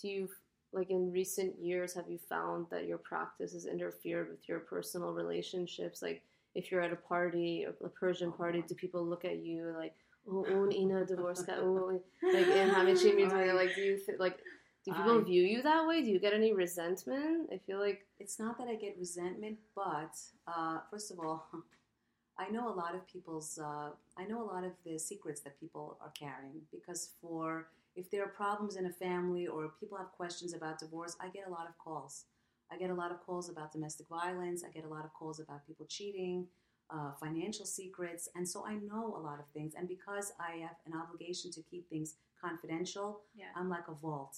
do you like in recent years have you found that your practice has interfered with your personal relationships? Like if you're at a party, a Persian oh, party, do people look at you like, oh, un ina divorce ka, oh, *laughs* like Hamichi Right. like do you th- like do people I- view you that way? Do you get any resentment? I feel like It's not that I get resentment, but uh, first of all, *laughs* I know a lot of people's. Uh, I know a lot of the secrets that people are carrying because for if there are problems in a family or people have questions about divorce, I get a lot of calls. I get a lot of calls about domestic violence. I get a lot of calls about people cheating, uh, financial secrets, and so I know a lot of things. And because I have an obligation to keep things confidential, yeah. I'm like a vault.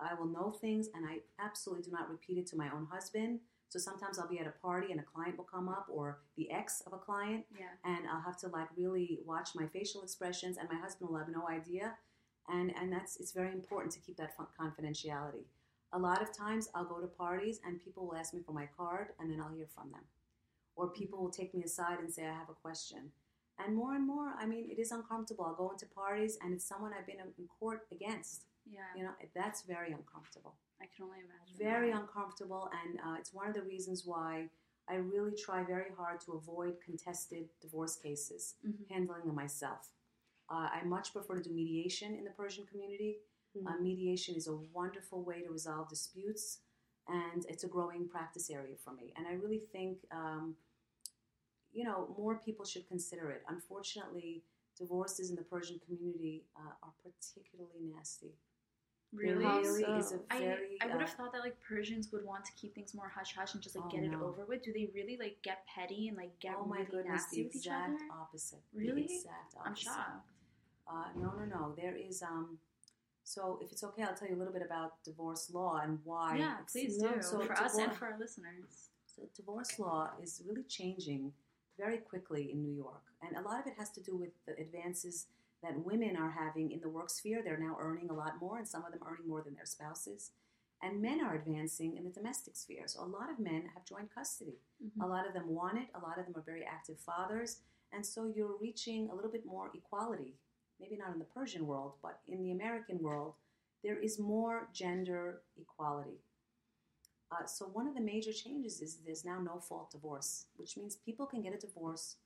I will know things and I absolutely do not repeat it to my own husband. So sometimes I'll be at a party and a client will come up or the ex of a client yeah. and I'll have to like really watch my facial expressions and my husband will have no idea. And and that's it's very important to keep that confidentiality. A lot of times I'll go to parties and people will ask me for my card and then I'll hear from them. Or people will take me aside and say I have a question. And more and more, I mean, it is uncomfortable. I'll go into parties and it's someone I've been in court against Yeah. You know, that's very uncomfortable. I can only imagine. Very that. uncomfortable, and uh, it's one of the reasons why I really try very hard to avoid contested divorce cases, Mhm. handling them myself. Uh, I much prefer to do mediation in the Persian community. Mhm. Uh, mediation is a wonderful way to resolve disputes, and it's a growing practice area for me. And I really think, um, you know, more people should consider it. Unfortunately, divorces in the Persian community uh, are particularly nasty. There Really? really so? is a I, very. I would have uh, thought that like Persians would want to keep things more hush hush and just like Oh, get it no. over with. Do they really like get petty and like get oh my really goodness, nasty the with each exact other? opposite. Really? The exact opposite. I'm shocked. Uh, no, no, no. There is um. So, if it's okay, I'll tell you a little bit about divorce law and why. yeah, it's- please no, do so for us and for our listeners. So, divorce law is really changing very quickly in New York, and a lot of it has to do with the advances that women are having in the work sphere. They're now earning a lot more, and some of them earning more than their spouses. And men are advancing in the domestic sphere. So, a lot of men have joined custody. Mhm. A lot of them want it. A lot of them are very active fathers. And so you're reaching a little bit more equality. Maybe not in the Persian world, but in the American world, there is more gender equality. Uh, so one of the major changes is there's now no fault divorce, which means people can get a divorce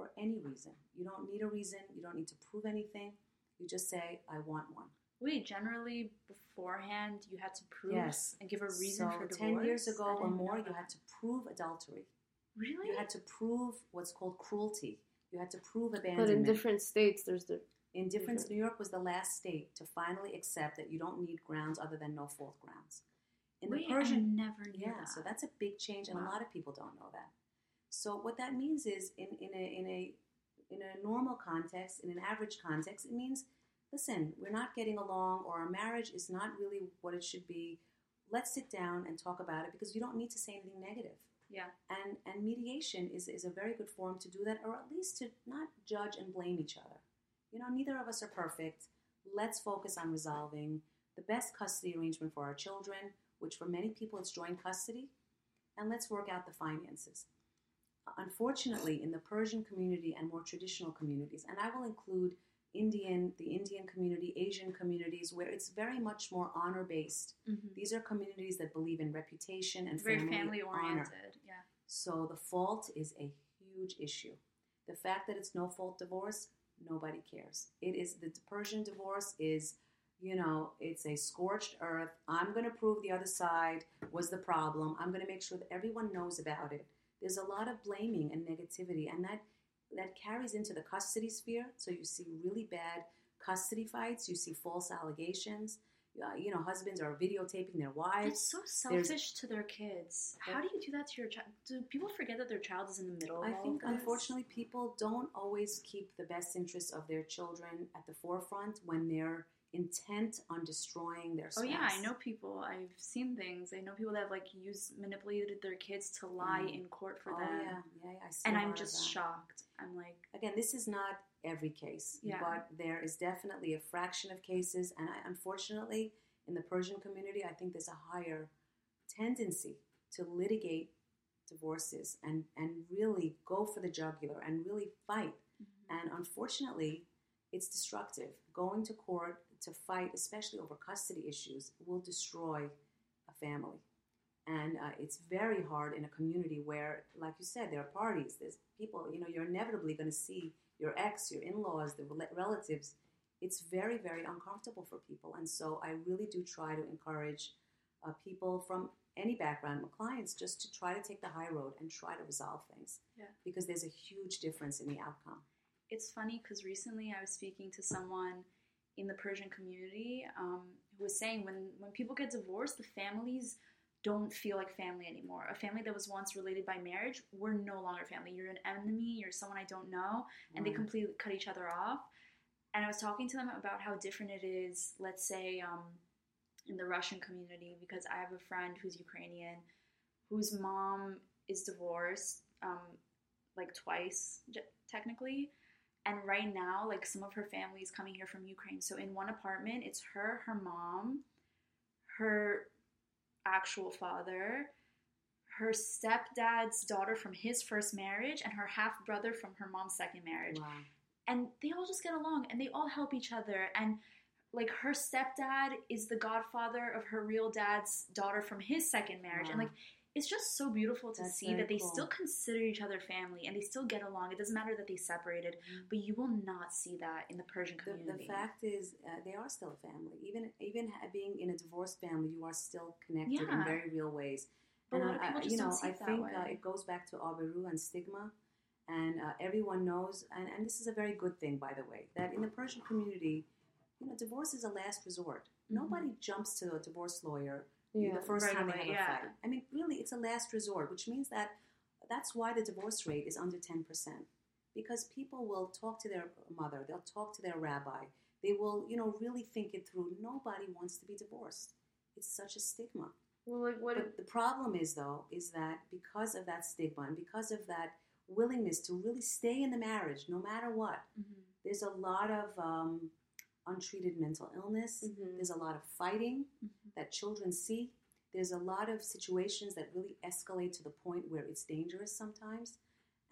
for any reason. You don't need a reason. You don't need to prove anything. You just say, "I want one." Wait, generally beforehand you had to prove Yes. and give a reason so for divorce. ten years ago or more, you had to prove adultery. really. You had to prove what's called cruelty. You had to prove abandonment. But in different states, there's the In different. New York was the last state to finally accept that you don't need grounds other than no fault grounds. In Wait, the Persian, I never knew yeah, that. so that's a big change, and a lot of people don't know that. So what that means is, in, in a in a in a normal context, in an average context, it means, listen, we're not getting along, or our marriage is not really what it should be. Let's sit down and talk about it because you don't need to say anything negative yeah. and and mediation is, is a very good form to do that or at least to not judge and blame each other you know neither of us are perfect let's focus on resolving the best custody arrangement for our children which for many people it's joint custody and let's work out the finances unfortunately in the persian community and more traditional communities and i will include indian the indian community asian communities where it's very much more honor based Mhm. these are communities that believe in reputation and Very family, oriented. Yeah. So the fault is a huge issue. The fact that it's no fault divorce, nobody cares. It is the Persian divorce is, you know, it's a scorched earth. I'm going to prove the other side was the problem. I'm going to make sure that everyone knows about it. There's a lot of blaming and negativity, and that that carries into the custody sphere. So you see really bad custody fights. You see false allegations. Uh, you know, husbands are videotaping their wives. It's so selfish to their kids. How do you do that to your child? Do people forget that their child is in the middle? Of I think, unfortunately, people don't always keep the best interests of their children at the forefront when they're intent on destroying their Oh yeah, I know people. I've seen things. I know people that have like used manipulated their kids to lie Mm. in court for Oh them. yeah, yeah, yeah, I see And I'm just shocked. I'm like, Again, this is not every case, Yeah. but there is definitely a fraction of cases, and I, unfortunately, in the Persian community, I think there's a higher tendency to litigate divorces and and really go for the jugular and really fight. And unfortunately, it's destructive. Going to court to fight, especially over custody issues, will destroy a family. And uh, it's very hard in a community where, like you said, there are parties. There's people. You know, you're inevitably going to see your ex, your in-laws, the relatives. It's very, very uncomfortable for people. And so, I really do try to encourage uh, people from any background, my clients, just to try to take the high road and try to resolve things. Yeah. Because there's a huge difference in the outcome. it's funny because recently I was speaking to someone in the Persian community um, who was saying when when people get divorced, the families don't feel like family anymore. A family that was once related by marriage, we're no longer family. You're an enemy. You're someone I don't know, and they completely cut each other off. And I was talking to them about how different it is. Let's say um, in the Russian community, because I have a friend who's Ukrainian, whose mom is divorced, um, like twice technically and right now like some of her family is coming here from ukraine. So in one apartment it's her her mom her actual father her stepdad's daughter from his first marriage and her half brother from her mom's second marriage. Wow. and they all just get along and they all help each other. And like her stepdad is the godfather of her real dad's daughter from his second marriage, and like it's just so beautiful to That's see that they cool. still consider each other family and they still get along. It doesn't matter that they separated, Mhm. but you will not see that in the Persian community. the fact is, uh, they are still a family. Even even being in a divorced family, you are still connected in very real ways. But a lot I- of people I- you know, I think uh, it goes back to Aberu and stigma, and uh, everyone knows, and, and this is a very good thing, by the way, that in the Persian community, you know, divorce is a last resort. Mhm. Nobody jumps to a divorce lawyer Yeah. the first Right time they away, have a yeah. fight. I mean, really, it's a last resort, which means that that's why the divorce rate is under 10%. Because people will talk to their mother, they'll talk to their rabbi, they will, you know, really think it through. Nobody wants to be divorced. It's such a stigma. Well, like what? But the problem is, though, is that because of that stigma and because of that willingness to really stay in the marriage, no matter what, Mhm. there's a lot of um, untreated mental illness. Mhm. There's a lot of fighting Mhm. that children see. There's a lot of situations that really escalate to the point where it's dangerous sometimes.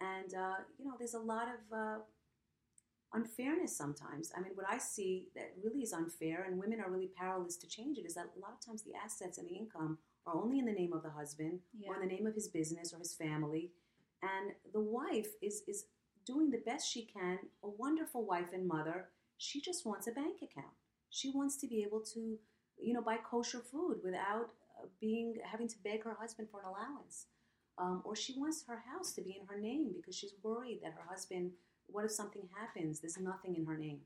And, uh, you know, there's a lot of uh, unfairness sometimes. I mean, what I see that really is unfair, and women are really powerless to change it, is that a lot of times the assets and the income are only in the name of the husband or in the name of his business or his family. And the wife is, is doing the best she can, a wonderful wife and mother. She just wants a bank account. She wants to be able to, you know, buy kosher food without uh, being having to beg her husband for an allowance. Um, or she wants her house to be in her name because she's worried that her husband, what if something happens? There's nothing in her name.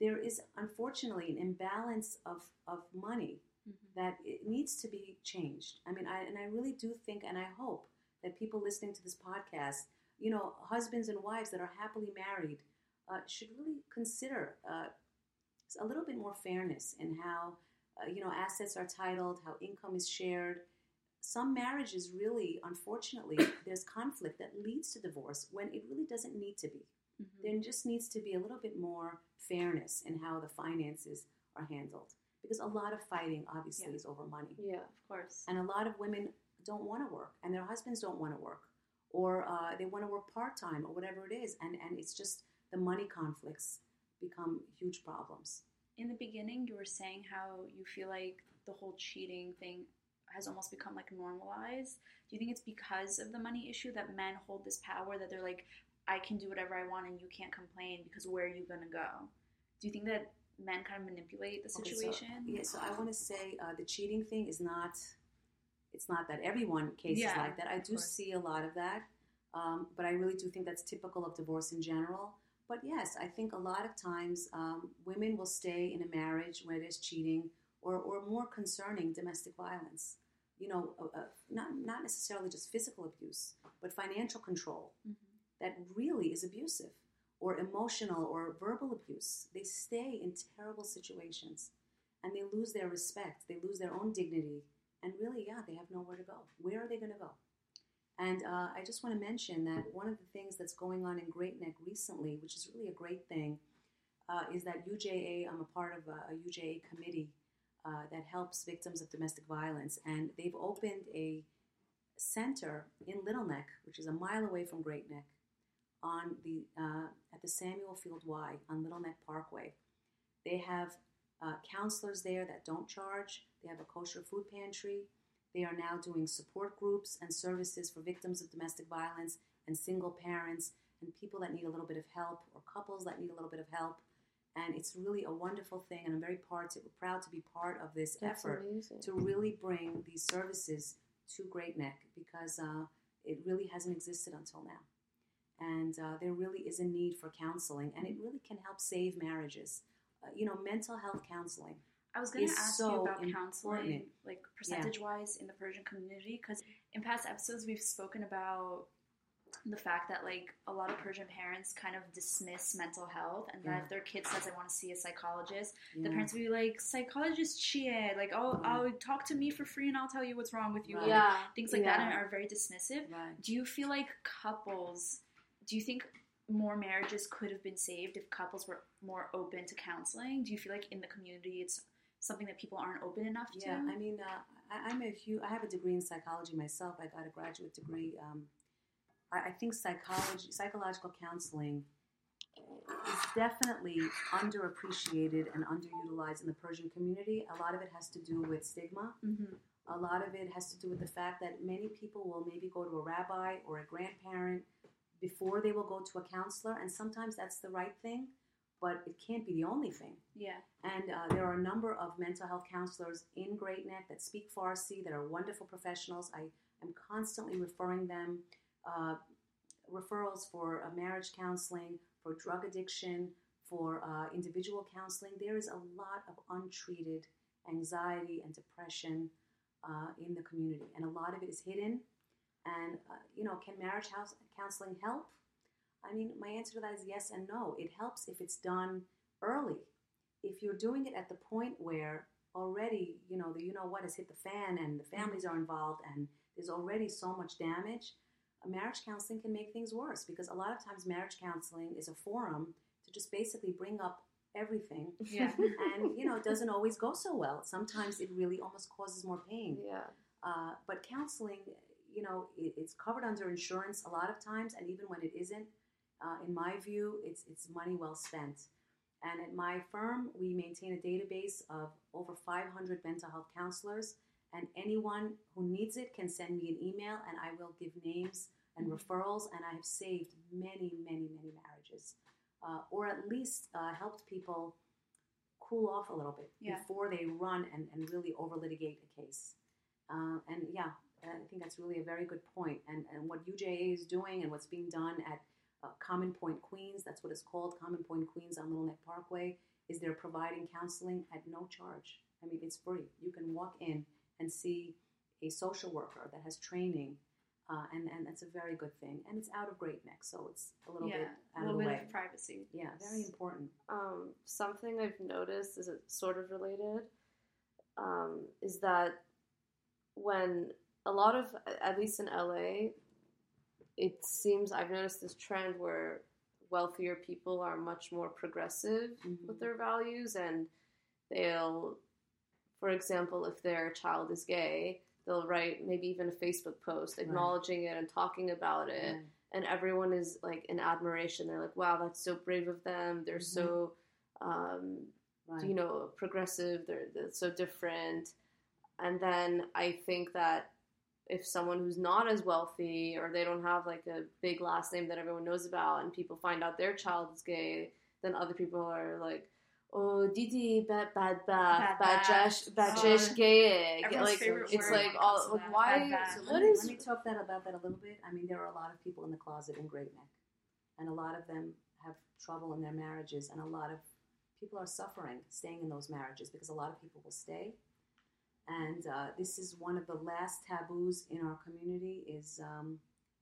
There is unfortunately an imbalance of, of money Mhm. that it needs to be changed. I mean, I, and I really do think and I hope that people listening to this podcast, you know, husbands and wives that are happily married, uh, should really consider uh, a little bit more fairness in how, uh, you know, assets are titled, how income is shared. Some marriages really, unfortunately, *coughs* there's conflict that leads to divorce when it really doesn't need to be. Mhm. There just needs to be a little bit more fairness in how the finances are handled. Because a lot of fighting, obviously, Yeah. is over money. yeah. Of course. And a lot of women don't want to work, and their husbands don't want to work, or uh, they want to work part time, or whatever it is. And, and it's just the money conflicts become huge problems. in the beginning you were saying how you feel like the whole cheating thing has almost become like normalized do you think it's because of the money issue that men hold this power that they're like i can do whatever i want and you can't complain because where are you going to go do you think that men kind of manipulate the Okay, so- situation yeah, so I want to say uh, the cheating thing is not. It's not that everyone cases Yeah, like that. I do course. see a lot of that, um, but I really do think that's typical of divorce in general. But yes, I think a lot of times um, women will stay in a marriage where there's cheating or, or more concerning domestic violence. You know, uh, uh, not not necessarily just physical abuse, but financial control Mhm. that really is abusive, or emotional or verbal abuse. They stay in terrible situations and they lose their respect, they lose their own dignity, and really, yeah, they have nowhere to go. Where are they going to go? And uh, I just want to mention that one of the things that's going on in Great Neck recently, which is really a great thing, uh, is that UJA, I'm a part of a, a UJA committee uh, that helps victims of domestic violence, and they've opened a center in Little Neck, which is a mile away from Great Neck, on the uh, at the Samuel Field Y on Little Neck Parkway. They have uh, counselors there that don't charge. They have a kosher food pantry. They are now doing support groups and services for victims of domestic violence and single parents and people that need a little bit of help or couples that need a little bit of help. And it's really a wonderful thing, and I'm very part proud to be part of this That's effort amazing. to really bring these services to Great Neck because uh, it really hasn't existed until now. And uh, there really is a need for counseling, and it really can help save marriages. Uh, you know, mental health counseling. I was going to ask so you about important. counseling, like percentage wise in the Persian community, because in past episodes we've spoken about the fact that like a lot of Persian parents kind of dismiss mental health, and that if their kid says I want to see a psychologist, the parents will be like, "Psychologist cheat, like oh, Right. oh, talk to me for free and I'll tell you what's wrong with you." Right. Yeah. things like that, yeah. and are very dismissive. Right. Do you feel like couples? Do you think more marriages could have been saved if couples were more open to counseling? Do you feel like in the community it's something that people aren't open enough to? Yeah, I mean, uh, I, I'm a huge. I have a degree in psychology myself. I got a graduate degree. Um, I, I think psychology, psychological counseling, is definitely underappreciated and underutilized in the Persian community. A lot of it has to do with stigma. Mm-hmm. A lot of it has to do with the fact that many people will maybe go to a rabbi or a grandparent before they will go to a counselor, and sometimes that's the right thing, but it can't be the only thing. Yeah. And uh, there are a number of mental health counselors in Great Neck that speak Farsi that are wonderful professionals. I am constantly referring them uh, referrals for uh, marriage counseling, for drug addiction, for uh, individual counseling. There is a lot of untreated anxiety and depression uh, in the community, and a lot of it is hidden. And uh, you know, can marriage house counseling help? I mean, my answer to that is yes and no. It helps if it's done early. If you're doing it at the point where already, you know, the you know what has hit the fan and the families are involved and there's already so much damage, marriage counseling can make things worse because a lot of times marriage counseling is a forum to just basically bring up everything. Yeah. *laughs* and, you know, it doesn't always go so well. Sometimes it really almost causes more pain. Yeah. Uh, but counseling, you know, it, it's covered under insurance a lot of times, and even when it isn't, uh, in my view, it's it's money well spent. And at my firm, we maintain a database of over 500 mental health counselors, and anyone who needs it can send me an email, and I will give names and Mhm. referrals. And I have saved many, many, many marriages, uh, or at least uh, helped people cool off a little bit Yeah. before they run and, and really over litigate a case. Uh, and yeah, I think that's really a very good point. And, and what UJA is doing and what's being done at uh, Common Point Queens, that's what it's called, Common Point Queens on Little Neck Parkway, is they're providing counseling at no charge. I mean, it's free. You can walk in and see a social worker that has training, uh, and, and that's a very good thing. And it's out of Great Neck, so it's a little yeah. bit a out little of bit way. of privacy. yeah, very important. Um, something I've noticed is it sort of related. Um, is that when a lot of, at least in LA, it seems I've noticed this trend where wealthier people are much more progressive Mhm. with their values, and they'll, for example, if their child is gay, they'll write maybe even a Facebook post acknowledging it and talking about it Right. and everyone is like in admiration. They're like, "Wow, that's so brave of them. They're so, um, Right. you know, progressive. They're, they're so different." And then I think that if someone who's not as wealthy or they don't have like a big last name that everyone knows about, and people find out their child is gay, then other people are like. Oh, Didi, bad, bad, bad, Bad bad, bash. bad, Oh, gay. Like it's like all like why? So What let, me, is let me talk that about that a little bit. I mean, there are a lot of people in the closet in Great Neck, and a lot of them have trouble in their marriages, and a lot of people are suffering staying in those marriages because a lot of people will stay. And uh, this is one of the last taboos in our community is um,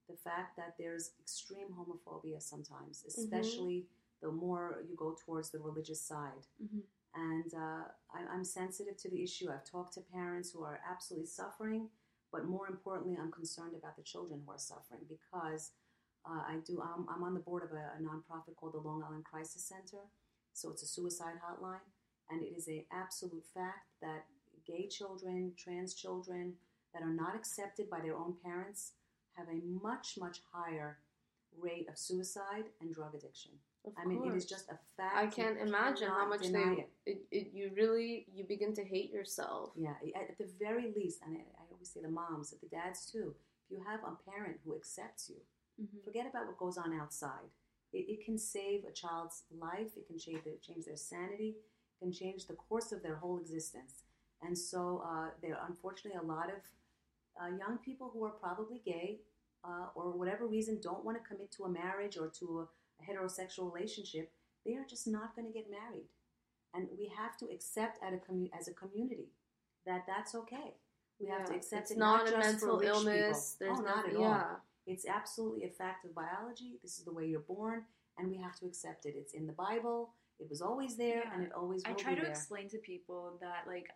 the fact that there's extreme homophobia sometimes, especially the more you go towards the religious side Mhm. and uh, I, I'm sensitive to the issue. I've talked to parents who are absolutely suffering, but more importantly, I'm concerned about the children who are suffering because uh, I do. I'm, I'm on the board of a, a nonprofit called the Long Island Crisis Center, so it's a suicide hotline, and it is a absolute fact that gay children, trans children that are not accepted by their own parents have a much much higher rate of suicide and drug addiction. Of I mean, it is just a fact. I can't imagine how much they it. it. It, you really you begin to hate yourself. Yeah, at the very least, and I always say the moms, the dads too. If you have a parent who accepts you, Mhm. forget about what goes on outside. It, it can save a child's life. It can change their, change their sanity. It can change the course of their whole existence. And so uh, there are unfortunately a lot of uh, young people who are probably gay uh, or whatever reason don't want to commit to a marriage or to a, a heterosexual relationship. They are just not going to get married. And we have to accept at a commu- as a community that that's okay. We have to accept it's it not, not, a mental illness. People. There's oh, not nothing. at all. It's absolutely a fact of biology. This is the way you're born, and we have to accept it. It's in the Bible. It was always there, and it always will I try be to there. explain to people that like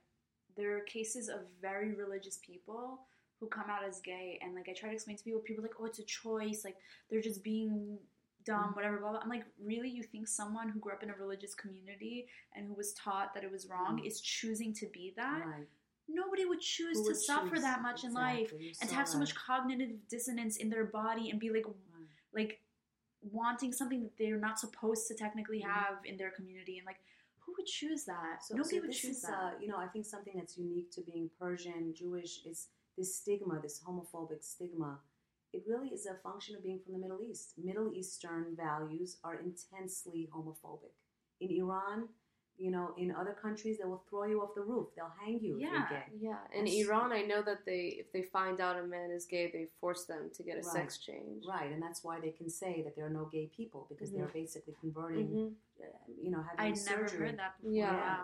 there are cases of very religious people who come out as gay, and like I try to explain to people, people are like, oh, it's a choice, like they're just being dumb, Mhm. whatever, blah blah. I'm like, really, you think someone who grew up in a religious community and who was taught that it was wrong Mhm. is choosing to be that? Right. Nobody would choose Who to would suffer that much in life Exactly. And to have so much cognitive dissonance in their body and be like, Right. like wanting something that they're not supposed to technically Mhm. have in their community and like who would choose that So, nobody so would choose is, that uh, you know, I think something that's unique to being Persian, Jewish, is this stigma, this homophobic stigma. It really is a function of being from the Middle East. Middle Eastern values are intensely homophobic. In Iran, you know, in other countries, they will throw you off the roof. They'll hang you if Yeah. you're gay. Yeah, in That's- Iran, I know that they if they find out a man is gay, they force them to get a sex change. Right, and that's why they can say that there are no gay people because they're basically converting, Mhm. Uh, you know, having i never surgery. heard that before Yeah. wow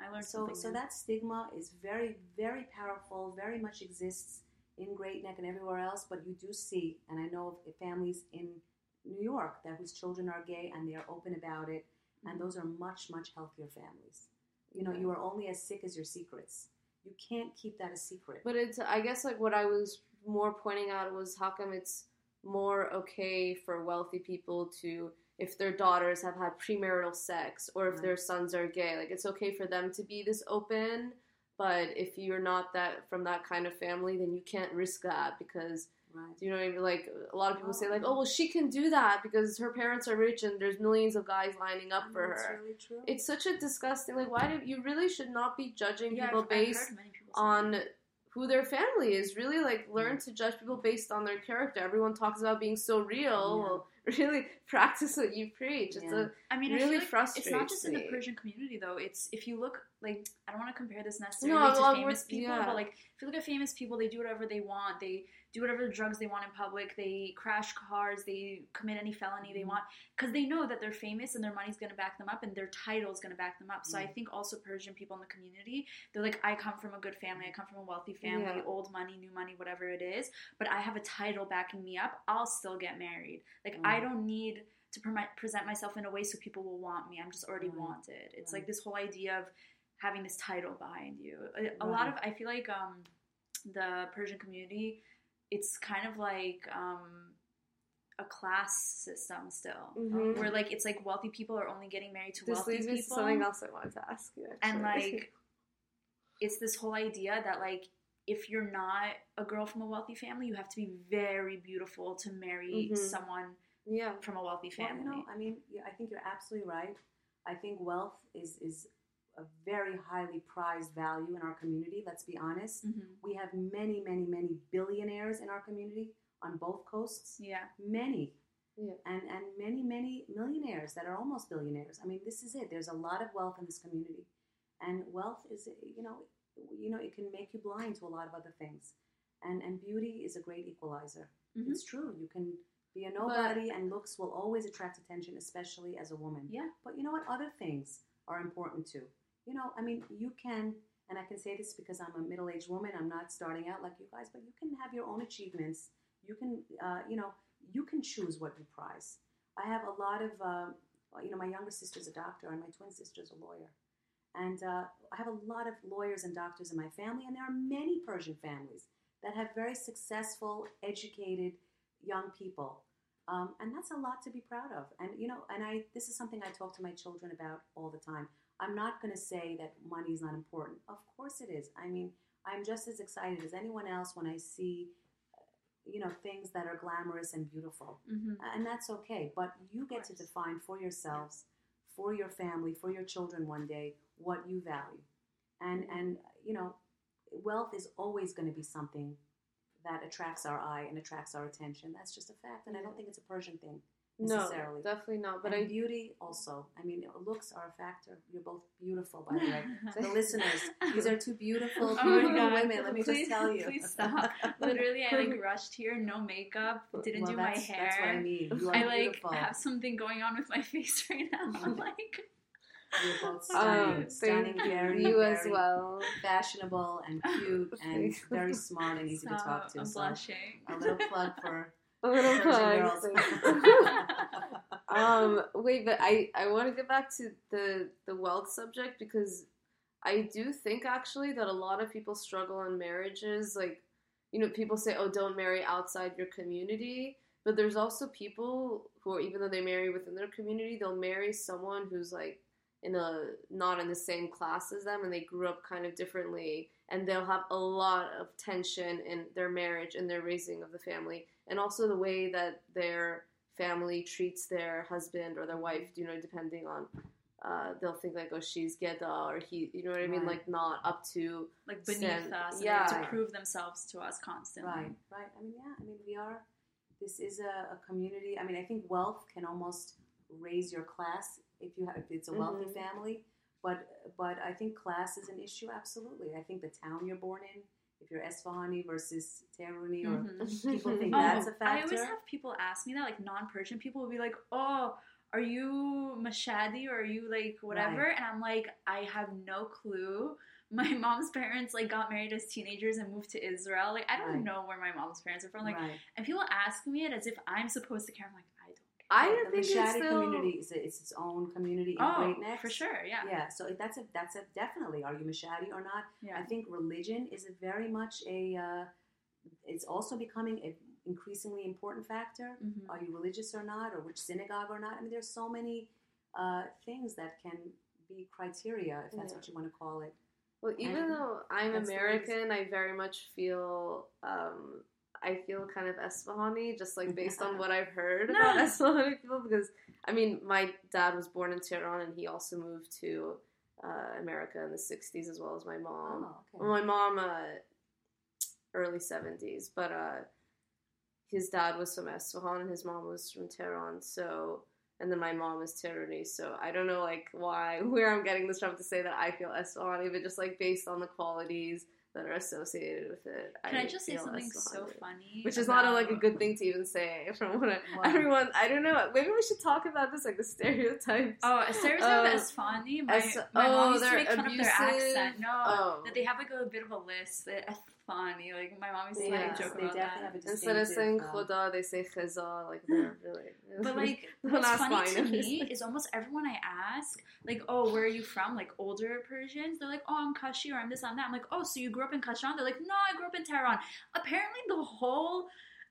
i learned So, something so new. that stigma is very, very powerful. Very much exists in Great Neck and everywhere else. But you do see, and I know of families in New York that whose children are gay and they are open about it, and those are much, much healthier families. You know, Yeah. you are only as sick as your secrets. You can't keep that a secret. But it's I guess like what I was more pointing out was how come it's more okay for wealthy people to if their daughters have had premarital sex or if Right. their sons are gay like it's okay for them to be this open but if you're not that from that kind of family then you can't risk that because right. you know what I mean? Like a lot of people say, like, Oh. oh well, she can do that because her parents are rich and there's millions of guys lining up oh, for her. really true. It's such a disgusting. Like, why do you really should not be judging yeah, people I've, I've based people on who their family is? Really, like, learn to judge people based on their character. Everyone talks about being so real. Yeah. *laughs* Really practice what you preach. It's Yeah. a I mean, it's really I like it's not just in the. Persian community though. It's if you look like I don't want to compare this necessarily No, to well, famous people, yeah. but like if you look at famous people, they do whatever they want. They do whatever drugs they want in public. They crash cars. They commit any felony they Mhm. want because they know that they're famous and their money's going to back them up and their title is going to back them up. So I Mm. think also Persian people in the community, they're like, I come from a good family. I come from a wealthy family. Yeah. Old money, new money, whatever it is. But I have a title backing me up. I'll still get married. Like I Mm. don't need to pre- present myself in a way so people will want me. I'm just already Right. wanted. It's like this whole idea of having this title behind you. A, a lot of I feel like um, the Persian community, it's kind of like um, a class system still, Mhm. where like it's like wealthy people are only getting married to this wealthy leads me to people, something else I wanted to ask you. and like *laughs* it's this whole idea that like if you're not a girl from a wealthy family, you have to be very beautiful to marry Mhm. someone yeah, from a wealthy Well, family. you know, I mean, yeah, I think you're absolutely right. I think wealth is is a very highly prized value in our community. Let's be honest. Mhm. We have many, many, many billionaires in our community on both coasts. Yeah. Many. Yeah. And and many, many millionaires that are almost billionaires. I mean, this is it. There's a lot of wealth in this community, and wealth is, you know, you know, it can make you blind to a lot of other things. And and beauty is a great equalizer. Mhm. It's true. You can be a nobody, and looks will always attract attention, especially as a woman. Yeah. But you know what? Other things are important too. You know, I mean, you can, and I can say this because I'm a middle aged woman, I'm not starting out like you guys, but you can have your own achievements. You can, uh, you know, you can choose what you prize. I have a lot of, uh, you know, my younger sister's a doctor, and my twin sister's a lawyer. And uh, I have a lot of lawyers and doctors in my family, and there are many Persian families that have very successful, educated young people. Um, and that's a lot to be proud of. And you know, and I this is something I talk to my children about all the time. I'm not going to say that money is not important. Of course it is. I mean, I'm just as excited as anyone else when I see, uh, you know, things that are glamorous and beautiful, Mm-hmm. and that's okay. But you get to define for yourselves, for your family, for your children one day what you value, and and you know, wealth is always going to be something that attracts our eye and attracts our attention. That's just a fact, and I don't think it's a Persian thing no, definitely not. But I beauty also. I mean, looks are a factor. You're both beautiful, by the way. *laughs* the listeners, these are two beautiful, Oh my beautiful God. women. Let me Please- just tell you. please stop. *laughs* Literally, I like *laughs* rushed here, no makeup, didn't Well, do my hair. That's what I mean. You are I like beautiful. have something going on with my face right now. I'm like, You're both stunning, um, stunning, very, you as well. fashionable and cute and very smart and easy to talk to. I'm So blushing. a little plug for A little Persian plug. girls. thank *laughs* *laughs* you. um, wait, but I I want to get back to the the wealth subject because I do think actually that a lot of people struggle in marriages. Like, you know, people say, "Oh, don't marry outside your community," but there's also people who, even though they marry within their community, they'll marry someone who's like in a not in the same class as them, and they grew up kind of differently, and they'll have a lot of tension in their marriage and their raising of the family, and also the way that their family treats their husband or their wife, you know, depending on. Uh, they'll think like, oh, she's Geda or he, you know what I mean, Right. like not up to like beneath Stand- us, yeah. to prove themselves to us constantly. Right, right. I mean, yeah. I mean, we are. This is a, a community. I mean, I think wealth can almost raise your class if you have if it's a wealthy Mhm. family. But but I think class is an issue. Absolutely. I think the town you're born in, if you're Esfahani versus Tehruni, or Mhm. *laughs* people think Oh, that's a I always factor. have people ask me that, like non-Persian people will be like, "Oh, are you Mashadi or are you like whatever?" Right. And I'm like, I have no clue. *laughs* My mom's parents like got married as teenagers and moved to Israel. Like I don't Right. know where my mom's parents are from. Like, right. and people ask me it as if I'm supposed to care. I'm like, I don't. care. I the don't think it's still. community is a, it's its own community in Oh, Great Neck. for sure, yeah, Yeah, so that's a that's a definitely. Are you Mashadi or not? yeah. I think religion is a very much a. Uh, it's also becoming an increasingly important factor. Mhm. Are you religious or not, or which synagogue or not? I mean, there's so many uh, things that can be criteria, if that's Yeah. what you want to call it. Well, even And though I'm American, I very much feel um, I feel kind of Esfahani, just like based on what I've heard about *laughs* Nice. Esfahani people. Because I mean, my dad was born in Tehran, and he also moved to uh, America in the '60s, as well as my mom. oh, Well, my mom, uh, early '70s, but uh, his dad was from Esfahan, and his mom was from Tehran. So. And then my mom is Tehrani, so I don't know like why *laughs* where I'm getting this from to say that I feel Esfahani, but just like based on the qualities that are associated with it. Can I just say something so funny? Which is not a, like a good thing to even say from what I, Wow. everyone. I don't know. Maybe we should talk about this, like the stereotypes. Oh, a stereotype um, Oh. as funny. My, As- my oh, mom used to make fun of their accent. No, Oh. that they have like a bit of a list. That as funny. Like my mom used to Yeah, like joke they about definitely that. have a Instead of saying distinctive, khoda, they say khiza. Like they're *laughs* really. But like, *laughs* Don't what's funny mine to me is almost everyone I ask, like, oh, where are you from? Like older Persians, they're like, oh, I'm Kashi or I'm this, I'm that. I'm like, oh, so you grew up in Kashan? They're like, no, I grew up in Tehran. Apparently, the whole,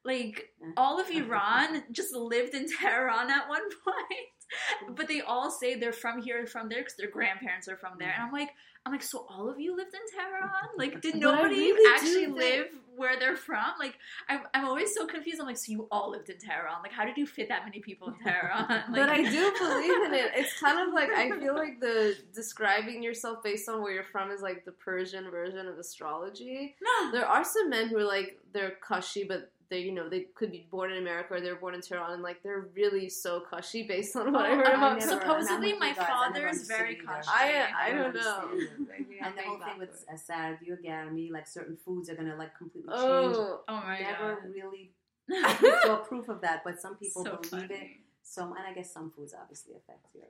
like, mm. all of *laughs* Iran just lived in *laughs* Tehran at one point. Mm. But they all say they're from here, from there, because their grandparents are from there. And mm. I'm like, I'm like, so all of you lived in Tehran? *laughs* Like, did nobody really actually live where they're from? Like, I'm, I'm always so confused. I'm like, so you all lived in Tehran? Like, how did you fit that many people in Tehran? Like, but I do believe in it. It's kind of like I feel like the describing yourself based on where you're from is like the Persian version of astrology. no. There are some men who are like they're Kashi, but they you know they could be born in America or they're born in Tehran, and like they're really so Kashi based on what I Oh, heard I about. never- supposedly my oh, guys. Father is very understood either. Kashi. I I I don't don't know. *laughs* And the whole thing with backward. Asad, you Garmi, like certain foods are gonna like completely oh. change. Oh, Oh my Never god. really *laughs* I saw proof of that, but some people so believe it. funny. Some, and I guess some foods obviously affect you.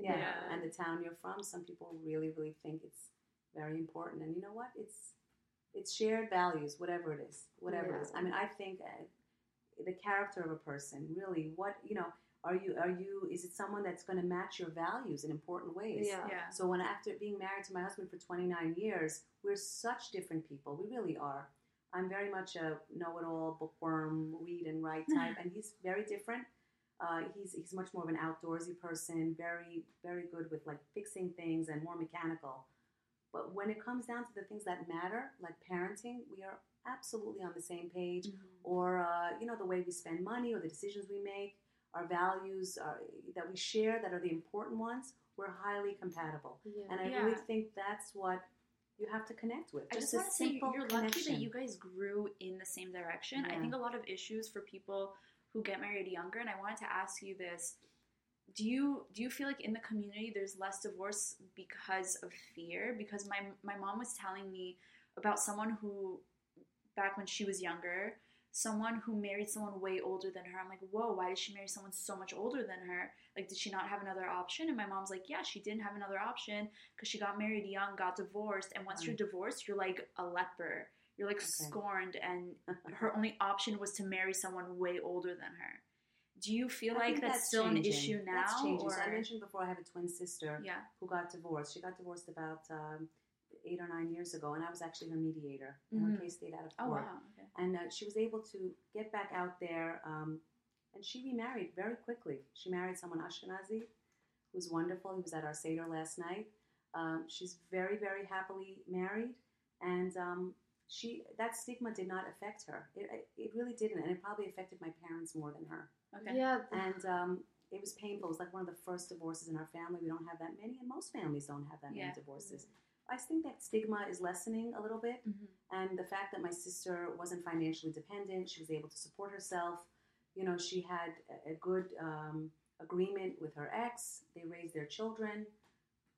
yeah, Yeah. and the town you're from. Some people really, really think it's very important, and you know what? It's it's shared values, whatever it is, whatever it is. I mean, I think uh, the character of a person, really, what you know, are you are you? Is it someone that's going to match your values in important ways? yeah. Yeah. So when after being married to my husband for 29 years, we're such different people. We really are. I'm very much a know-it-all, bookworm, read and write *laughs* type, and he's very different. Uh, he's he's much more of an outdoorsy person, very very good with like fixing things and more mechanical. But when it comes down to the things that matter, like parenting, we are absolutely on the same page. Or uh, you know the way we spend money, or the decisions we make, our values are, that we share that are the important ones. We're highly compatible. Yeah. And I Yeah. really think that's what you have to connect with. I just a want to say you're connection. lucky that you guys grew in the same direction. I think a lot of issues for people who get married younger, and I wanted to ask you this: Do you do you feel like in the community there's less divorce because of fear? Because my my mom was telling me about someone who, back when she was younger, someone who married someone way older than her. I'm like, whoa, why did she marry someone so much older than her? Like, did she not have another option? And my mom's like, yeah, she didn't have another option because she got married young, got divorced, and once mm. you're divorced, you're like a leper. You're like Okay. scorned, and *laughs* her only option was to marry someone way older than her. Do you feel I like think that's, still changing. an issue now? That's changing. So I mentioned before I have a twin sister yeah, who got divorced. She got divorced about um, eight or nine years ago, and I was actually her mediator. And Mhm. Her case stayed out of oh court. wow, okay. and uh, she was able to get back out there um, and she remarried very quickly she married someone ashkenazi who was wonderful he was at our seder last night um, she's very very happily married and um, she that stigma did not affect her. It, it really didn't, and it probably affected my parents more than her. Okay. Yeah. And um, it was painful. It was like one of the first divorces in our family. We don't have that many, and most families don't have that Yeah. many divorces. I think that stigma is lessening a little bit, Mhm. and the fact that my sister wasn't financially dependent, she was able to support herself. You know, she had a, a good um, agreement with her ex. They raised their children.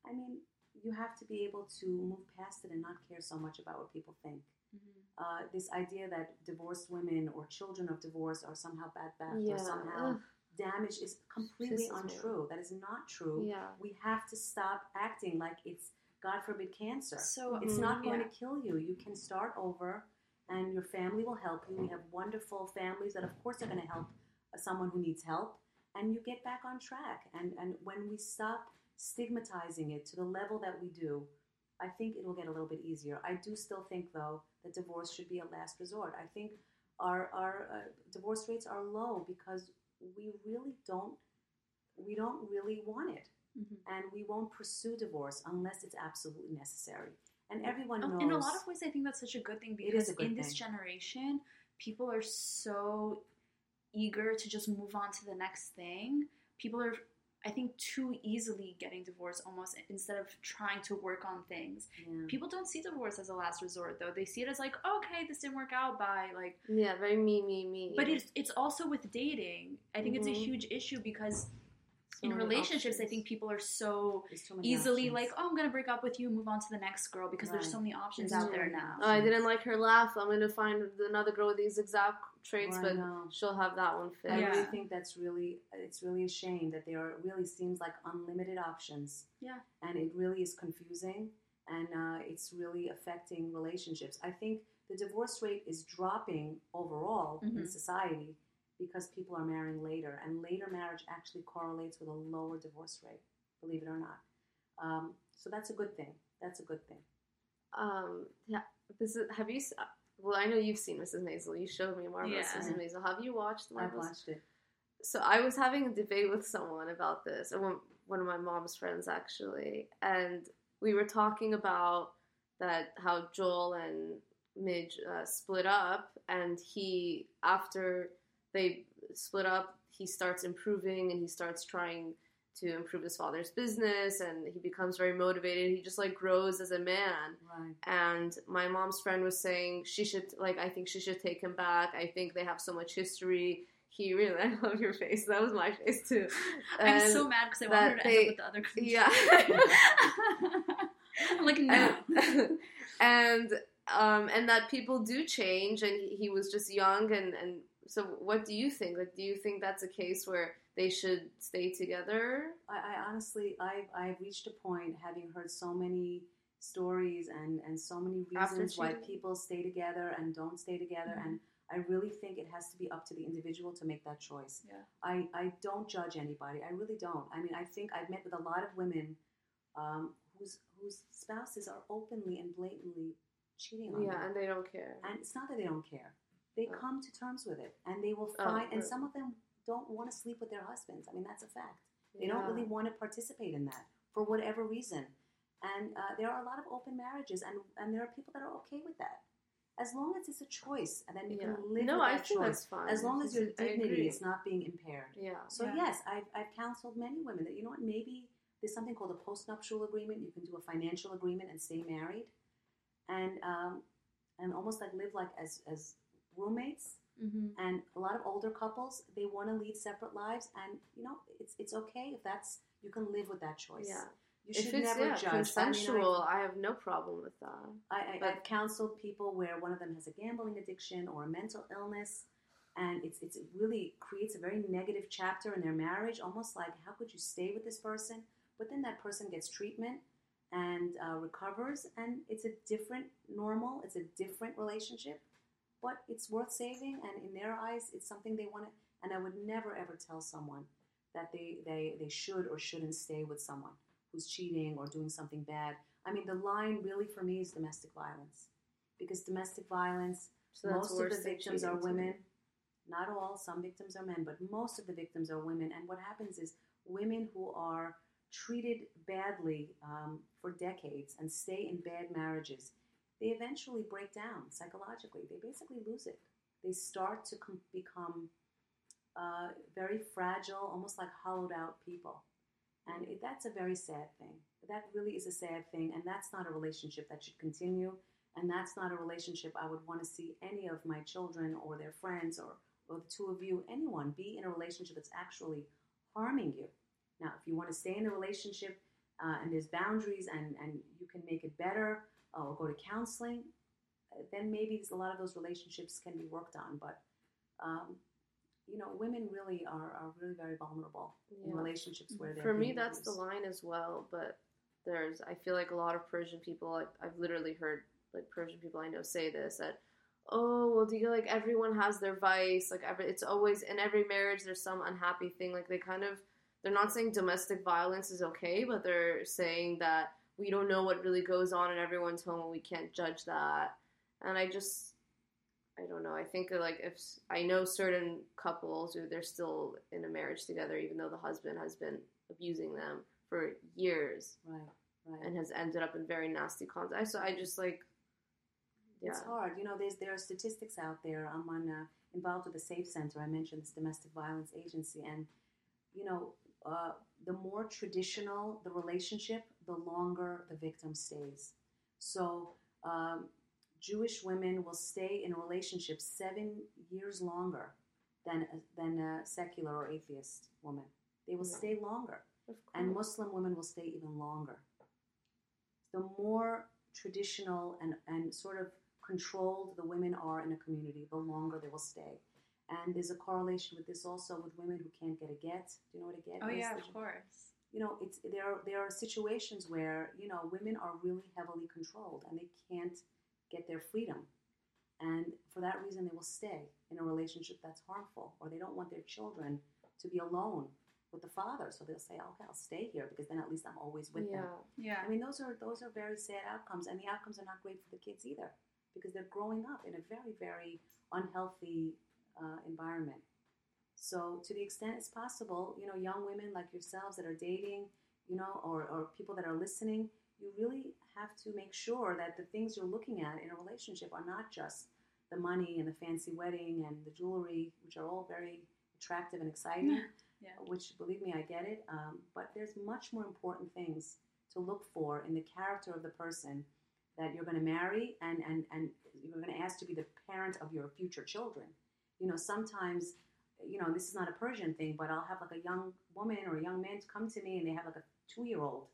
I mean, you have to be able to move past it and not care so much about what people think. Mhm. Uh, this idea that divorced women or children of divorce are somehow bad back Yeah. or somehow Ugh. damaged is completely me untrue. That is not true. Yeah. We have to stop acting like it's, God forbid, cancer. So It's Mhm. not going yeah. to kill you. You can start over, and your family will help you. We have wonderful families that, of course, are going to help someone who needs help, and you get back on track. And and when we stop stigmatizing it to the level that we do, I think it will get a little bit easier. I do still think, though, that divorce should be a last resort. I think our our uh, divorce rates are low because we really don't we don't really want it Mhm. and we won't pursue divorce unless it's absolutely necessary. And everyone knows. In a lot of ways, I think that's such a good thing because good in this generation, people are so eager to just move on to the next thing. People are, I think, too easily getting divorced almost instead of trying to work on things. Yeah. People don't see divorce as a last resort though. They see it as like, okay, this didn't work out. by Like, Yeah, very me, me, me. but it's it's also with dating. I think it's a Mhm. huge issue because So in relationships, I think people are so many easily options. like, oh, I'm gonna break up with you, move on to the next girl because there's so many options out there now. Oh, I didn't like her laugh. I'm gonna find another girl with these exact traits, I but know. she'll have that one fit. I Yeah. really think that's really it's really a shame that there are, really seems like unlimited options. Yeah. And it really is confusing and uh, it's really affecting relationships. I think the divorce rate is dropping overall in Mhm. society because people are marrying later, and later marriage actually correlates with a lower divorce rate, believe it or not. Um, so that's a good thing. That's a good thing. Um, yeah. This is. Have you? S- Well, I know you've seen Mrs. Maisel. You showed me Marvelous Yeah. Mrs. Maisel. Have you watched I've watched it. so I was having a debate with someone about this, or one, one of my mom's friends actually, and we were talking about that how Joel and Midge uh, split up, and he after they split up, he starts improving and he starts trying to improve his father's business, and he becomes very motivated. He just like grows as a man, Right. and my mom's friend was saying she should like I think she should take him back. I think they have so much history. He really *laughs* I love your face. That was my face too. *laughs* I'm so mad because I wanted her to they- end up with the other yeah. *laughs* I'm like, no. and, and um and that people do change and he, he was just young and and so what do you think like do you think that's a case where they should stay together I, I honestly, I've, I've reached a point having heard so many stories and, and so many reasons why people stay together and don't stay together. Mhm. And I really think it has to be up to the individual to make that choice. Yeah. I, I don't judge anybody. I really don't. I mean, I think I've met with a lot of women um, whose, whose spouses are openly and blatantly cheating on yeah them. Yeah, and they don't care And it's not that they don't care. They Oh. come to terms with it, and they will Oh, find. and some of them don't want to sleep with their husbands. I mean, that's a fact. They Yeah. don't really want to participate in that for whatever reason. And uh, there are a lot of open marriages, and, and there are people that are okay with that. As long as it's a choice, and then you yeah can live no with i that think choice. that's fine As long as your dignity is not being impaired. yeah So Yeah. yes, I've, I've counseled many women that you know what, maybe there's something called a postnuptial agreement. You can do a financial agreement and stay married, and um, and almost like live like as as roommates. Hmm And a lot of older couples they want to lead separate lives, and you know it's it's okay if that's you can live with that choice. yeah you should never yeah, judge. I mean, I- consensual I, have no problem with that I, I, i've counseled people where one of them has a gambling addiction or a mental illness, and it's, it's it really creates a very negative chapter in their marriage. Almost like, how could you stay with this person? But then that person gets treatment and uh, recovers, and it's a different normal. It's a different relationship, but it's worth saving. And in their eyes, it's something they want to. And I would never ever tell someone that they, they, they should or shouldn't stay with someone who's cheating or doing something bad. I mean, the line really for me is domestic violence. Because domestic violence, so most of the victims are cheating to me. women. Not all, some victims are men, but most of the victims are women. And what happens is women who are treated badly um, for decades and stay in bad marriages, they eventually break down psychologically. They basically lose it. They start to com- become uh, very fragile, almost like hollowed out people. And it, that's a very sad thing. That really is a sad thing, and that's not a relationship that should continue. And that's not a relationship I would want to see any of my children or their friends or, or the two of you, anyone, be in a relationship that's actually harming you. Now, if you want to stay in a relationship uh, and there's boundaries and, and you can make it better uh, or go to counseling, uh, then maybe a lot of those relationships can be worked on. But, um, you know, women really are, are really very vulnerable in relationships where they're For me, that's the line as well. But there's, I feel like a lot of Persian people, like, I've literally heard like Persian people I know say this that, oh, well, do you like everyone has their vice? Like, every, it's always in every marriage there's some unhappy thing. Like, they kind of, they're not saying domestic violence is okay, but they're saying that we don't know what really goes on in everyone's home and we can't judge that. And I just, I don't know. I think like if I know certain couples who they're still in a marriage together, even though the husband has been abusing them for years Right, right. and has ended up in very nasty contact. So I just like, yeah, It's hard. You know, there's there are statistics out there. I'm on uh, involved with the Safe Center. I mentioned this domestic violence agency, and you know, uh, the more traditional the relationship, the longer the victim stays. So, um, Jewish women will stay in a relationship seven years longer than a, than a secular or atheist woman. They will Yeah. stay longer and. Muslim women will stay even longer. The more traditional and, and sort of controlled the women are in a community, the longer they will stay. And there's a correlation with this also with women who can't get a get. Do you know what a get Oh is? yeah, of course. You know, it's there. Are, there are situations where you know women are really heavily controlled and they can't get their freedom, and for that reason they will stay in a relationship that's harmful, or they don't want their children to be alone with the father. So they'll say, "Okay, I'll stay here because then at least I'm always with them." yeah, Yeah. I mean, those are those are very sad outcomes, and the outcomes are not great for the kids either because they're growing up in a very very unhealthy uh, environment. So, to the extent it's possible, you know, young women like yourselves that are dating, you know, or, or people that are listening, you really have to make sure that the things you're looking at in a relationship are not just the money and the fancy wedding and the jewelry, which are all very attractive and exciting Yeah. which believe me, I get it. Um, but there's much more important things to look for in the character of the person that you're going to marry and, and, and you're going to ask to be the parent of your future children. You know, sometimes, you know, this is not a Persian thing, but I'll have like a young woman or a young man come to me and they have like a two year old.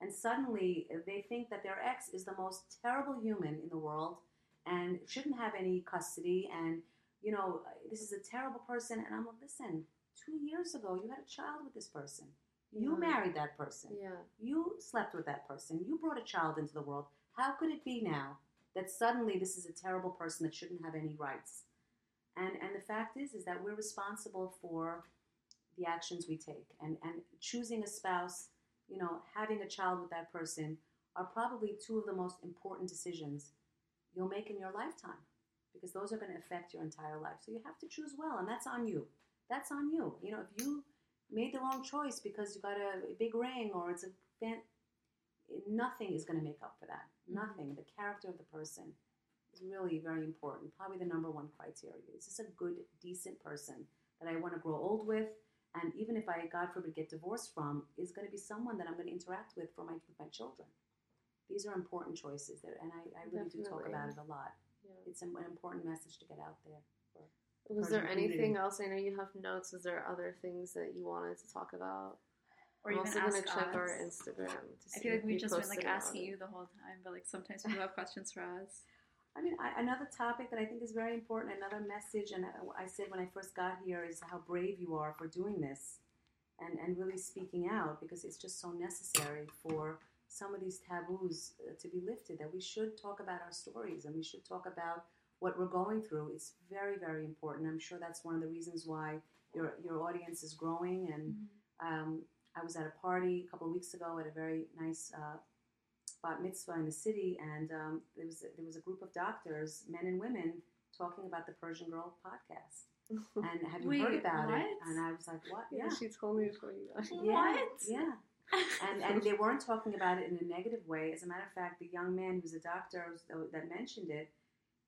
And suddenly they think that their ex is the most terrible human in the world and shouldn't have any custody. And, you know, this is a terrible person. And I'm like, listen, two years ago you had a child with this person. You Yeah. married that person. yeah, You slept with that person. You brought a child into the world. How could it be now that suddenly this is a terrible person that shouldn't have any rights? And and the fact is is that we're responsible for the actions we take. And and choosing a spouse, you know, having a child with that person are probably two of the most important decisions you'll make in your lifetime because those are going to affect your entire life. So you have to choose well, and that's on you. That's on you. You know, if you made the wrong choice because you got a, a big ring or it's a fan, nothing is going to make up for that. Mm-hmm. Nothing. The character of the person is really very important. Probably the number one criteria. Is this a good, decent person that I want to grow old with? And even if I, God forbid, get divorced from, is going to be someone that I'm going to interact with for my with my children. These are important choices, that, and I, I really do talk about it a lot. yeah. It's an, an important message to get out there. Was Persian there anything else? I know you have notes. Is there other things that you wanted to talk about? Or I'm even also ask gonna check us. our Instagram. To I feel like we've just been like asking you the whole time, but like sometimes people have questions for us. I mean, I, another topic that I think is very important, another message, and I, I said when I first got here, is how brave you are for doing this and, and really speaking out because it's just so necessary for some of these taboos uh, to be lifted. That we should talk about our stories and we should talk about what we're going through. It's very, very important. I'm sure that's one of the reasons why your, your audience is growing. And um, I was at a party a couple of weeks ago at a very nice uh, bat mitzvah in the city, and um, there was there was a group of doctors, men and women, talking about the Persian Girl podcast. *laughs* And have you heard Wait, about it? And I was like, what? yeah, Yeah, she told me before you got here. yeah, What? yeah. and and they weren't talking about it in a negative way. As a matter of fact, the young man who's a doctor that mentioned it,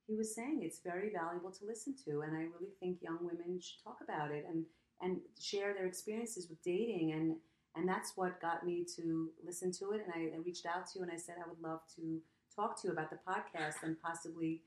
he was saying it's very valuable to listen to, and I really think young women should talk about it and and share their experiences with dating and and that's what got me to listen to it. And I, I reached out to you and I said I would love to talk to you about the podcast and possibly.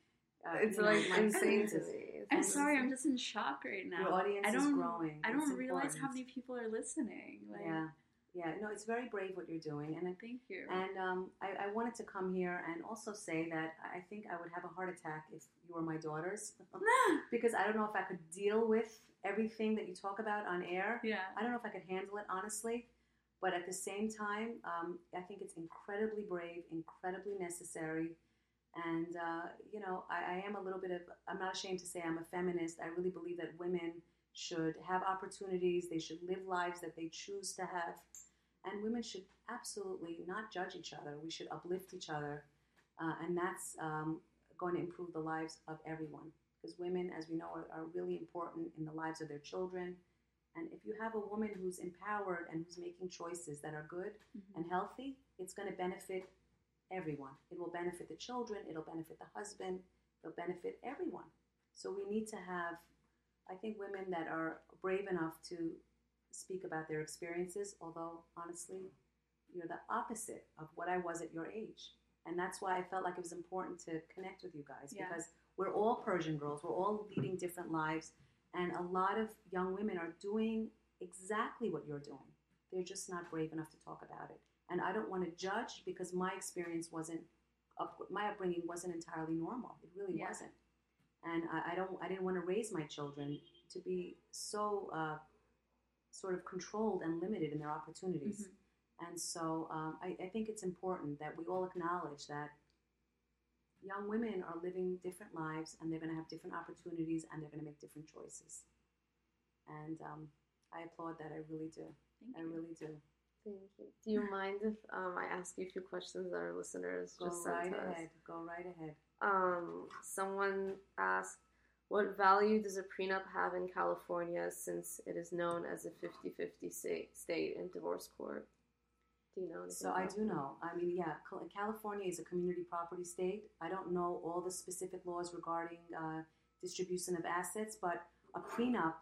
Uh, it's like know, insane to me. I'm sorry, I'm just in shock right now. Your audience I don't, is growing. I don't it's realize important. how many people are listening. Like, yeah, yeah. No, it's very brave what you're doing, and I, thank you. And um, I, I, wanted to come here and also say that I think I would have a heart attack if you were my daughters, *laughs* because I don't know if I could deal with everything that you talk about on air. Yeah. I don't know if I could handle it honestly. But at the same time, um, I think it's incredibly brave, incredibly necessary. And, uh, you know, I, I, am a little bit of, I'm not ashamed to say I'm a feminist. I really believe that women should have opportunities, they should live lives that they choose to have. And women should absolutely not judge each other. We should uplift each other. Uh, and that's um, going to improve the lives of everyone. Because women, as we know, are, are really important in the lives of their children, and if you have a woman who's empowered and who's making choices that are good mm-hmm. and healthy, it's going to benefit everyone. It will benefit the children, it'll benefit the husband, it'll benefit everyone. So we need to have, I think, women that are brave enough to speak about their experiences, although honestly, you're the opposite of what I was at your age. And that's why I felt like it was important to connect with you guys yeah. because we're all Persian girls, we're all leading different lives and a lot of young women are doing exactly what you're doing. They're just not brave enough to talk about it. And I don't want to judge because my experience wasn't, my upbringing wasn't entirely normal. It really yeah. wasn't. And I, I, don't, I didn't want to raise my children to be so uh, sort of controlled and limited in their opportunities. Mm-hmm. And so um, I, I think it's important that we all acknowledge that young women are living different lives and they're going to have different opportunities and they're going to make different choices. And um, I applaud that. I really do. Thank I you. really do. Thank you. Do you mind if um, I ask you a few questions that our listeners Go just right sent ahead. us? Go right ahead. Um, someone asked, what value does a prenup have in California since it is known as a 50-50 state in divorce court? Do you know? So I do know. I mean, yeah, California is a community property state. I don't know all the specific laws regarding uh, distribution of assets, but a prenup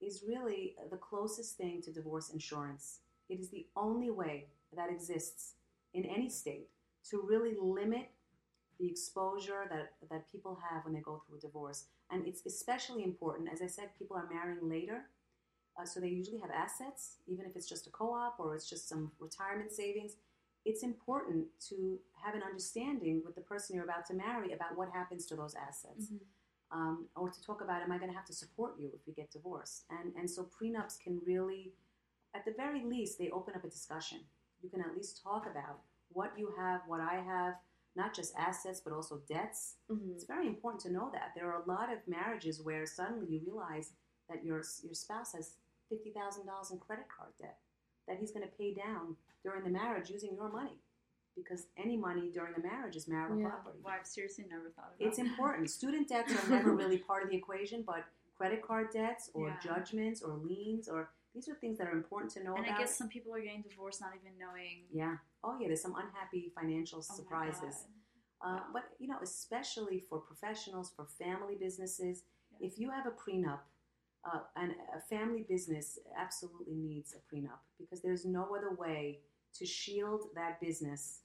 is really the closest thing to divorce insurance. It is the only way that exists in any state to really limit the exposure that, that people have when they go through a divorce. And it's especially important, as I said, people are marrying later uh, so they usually have assets, even if it's just a co op or it's just some retirement savings. It's important to have an understanding with the person you're about to marry about what happens to those assets. Mm-hmm. Um, or to talk about, am I going to have to support you if we get divorced? And, and so prenups can really, at the very least, they open up a discussion. You can at least talk about what you have, what I have, not just assets, but also debts. Mm-hmm. It's very important to know that. There are a lot of marriages where suddenly you realize that your, your spouse has $50,000 in credit card debt that he's going to pay down during the marriage using your money because any money during a marriage is marital yeah. property. Well, I've seriously never thought about it. It's that. important. Student debts are never really part of the equation, but credit card debts or yeah. judgments or liens or these are things that are important to know and about. I guess some people are getting divorced not even knowing. Yeah. Oh, yeah. There's some unhappy financial oh surprises. Uh, wow. But, you know, especially for professionals, for family businesses, yes. if you have a prenup uh, and a family business absolutely needs a prenup because there's no other way to shield that business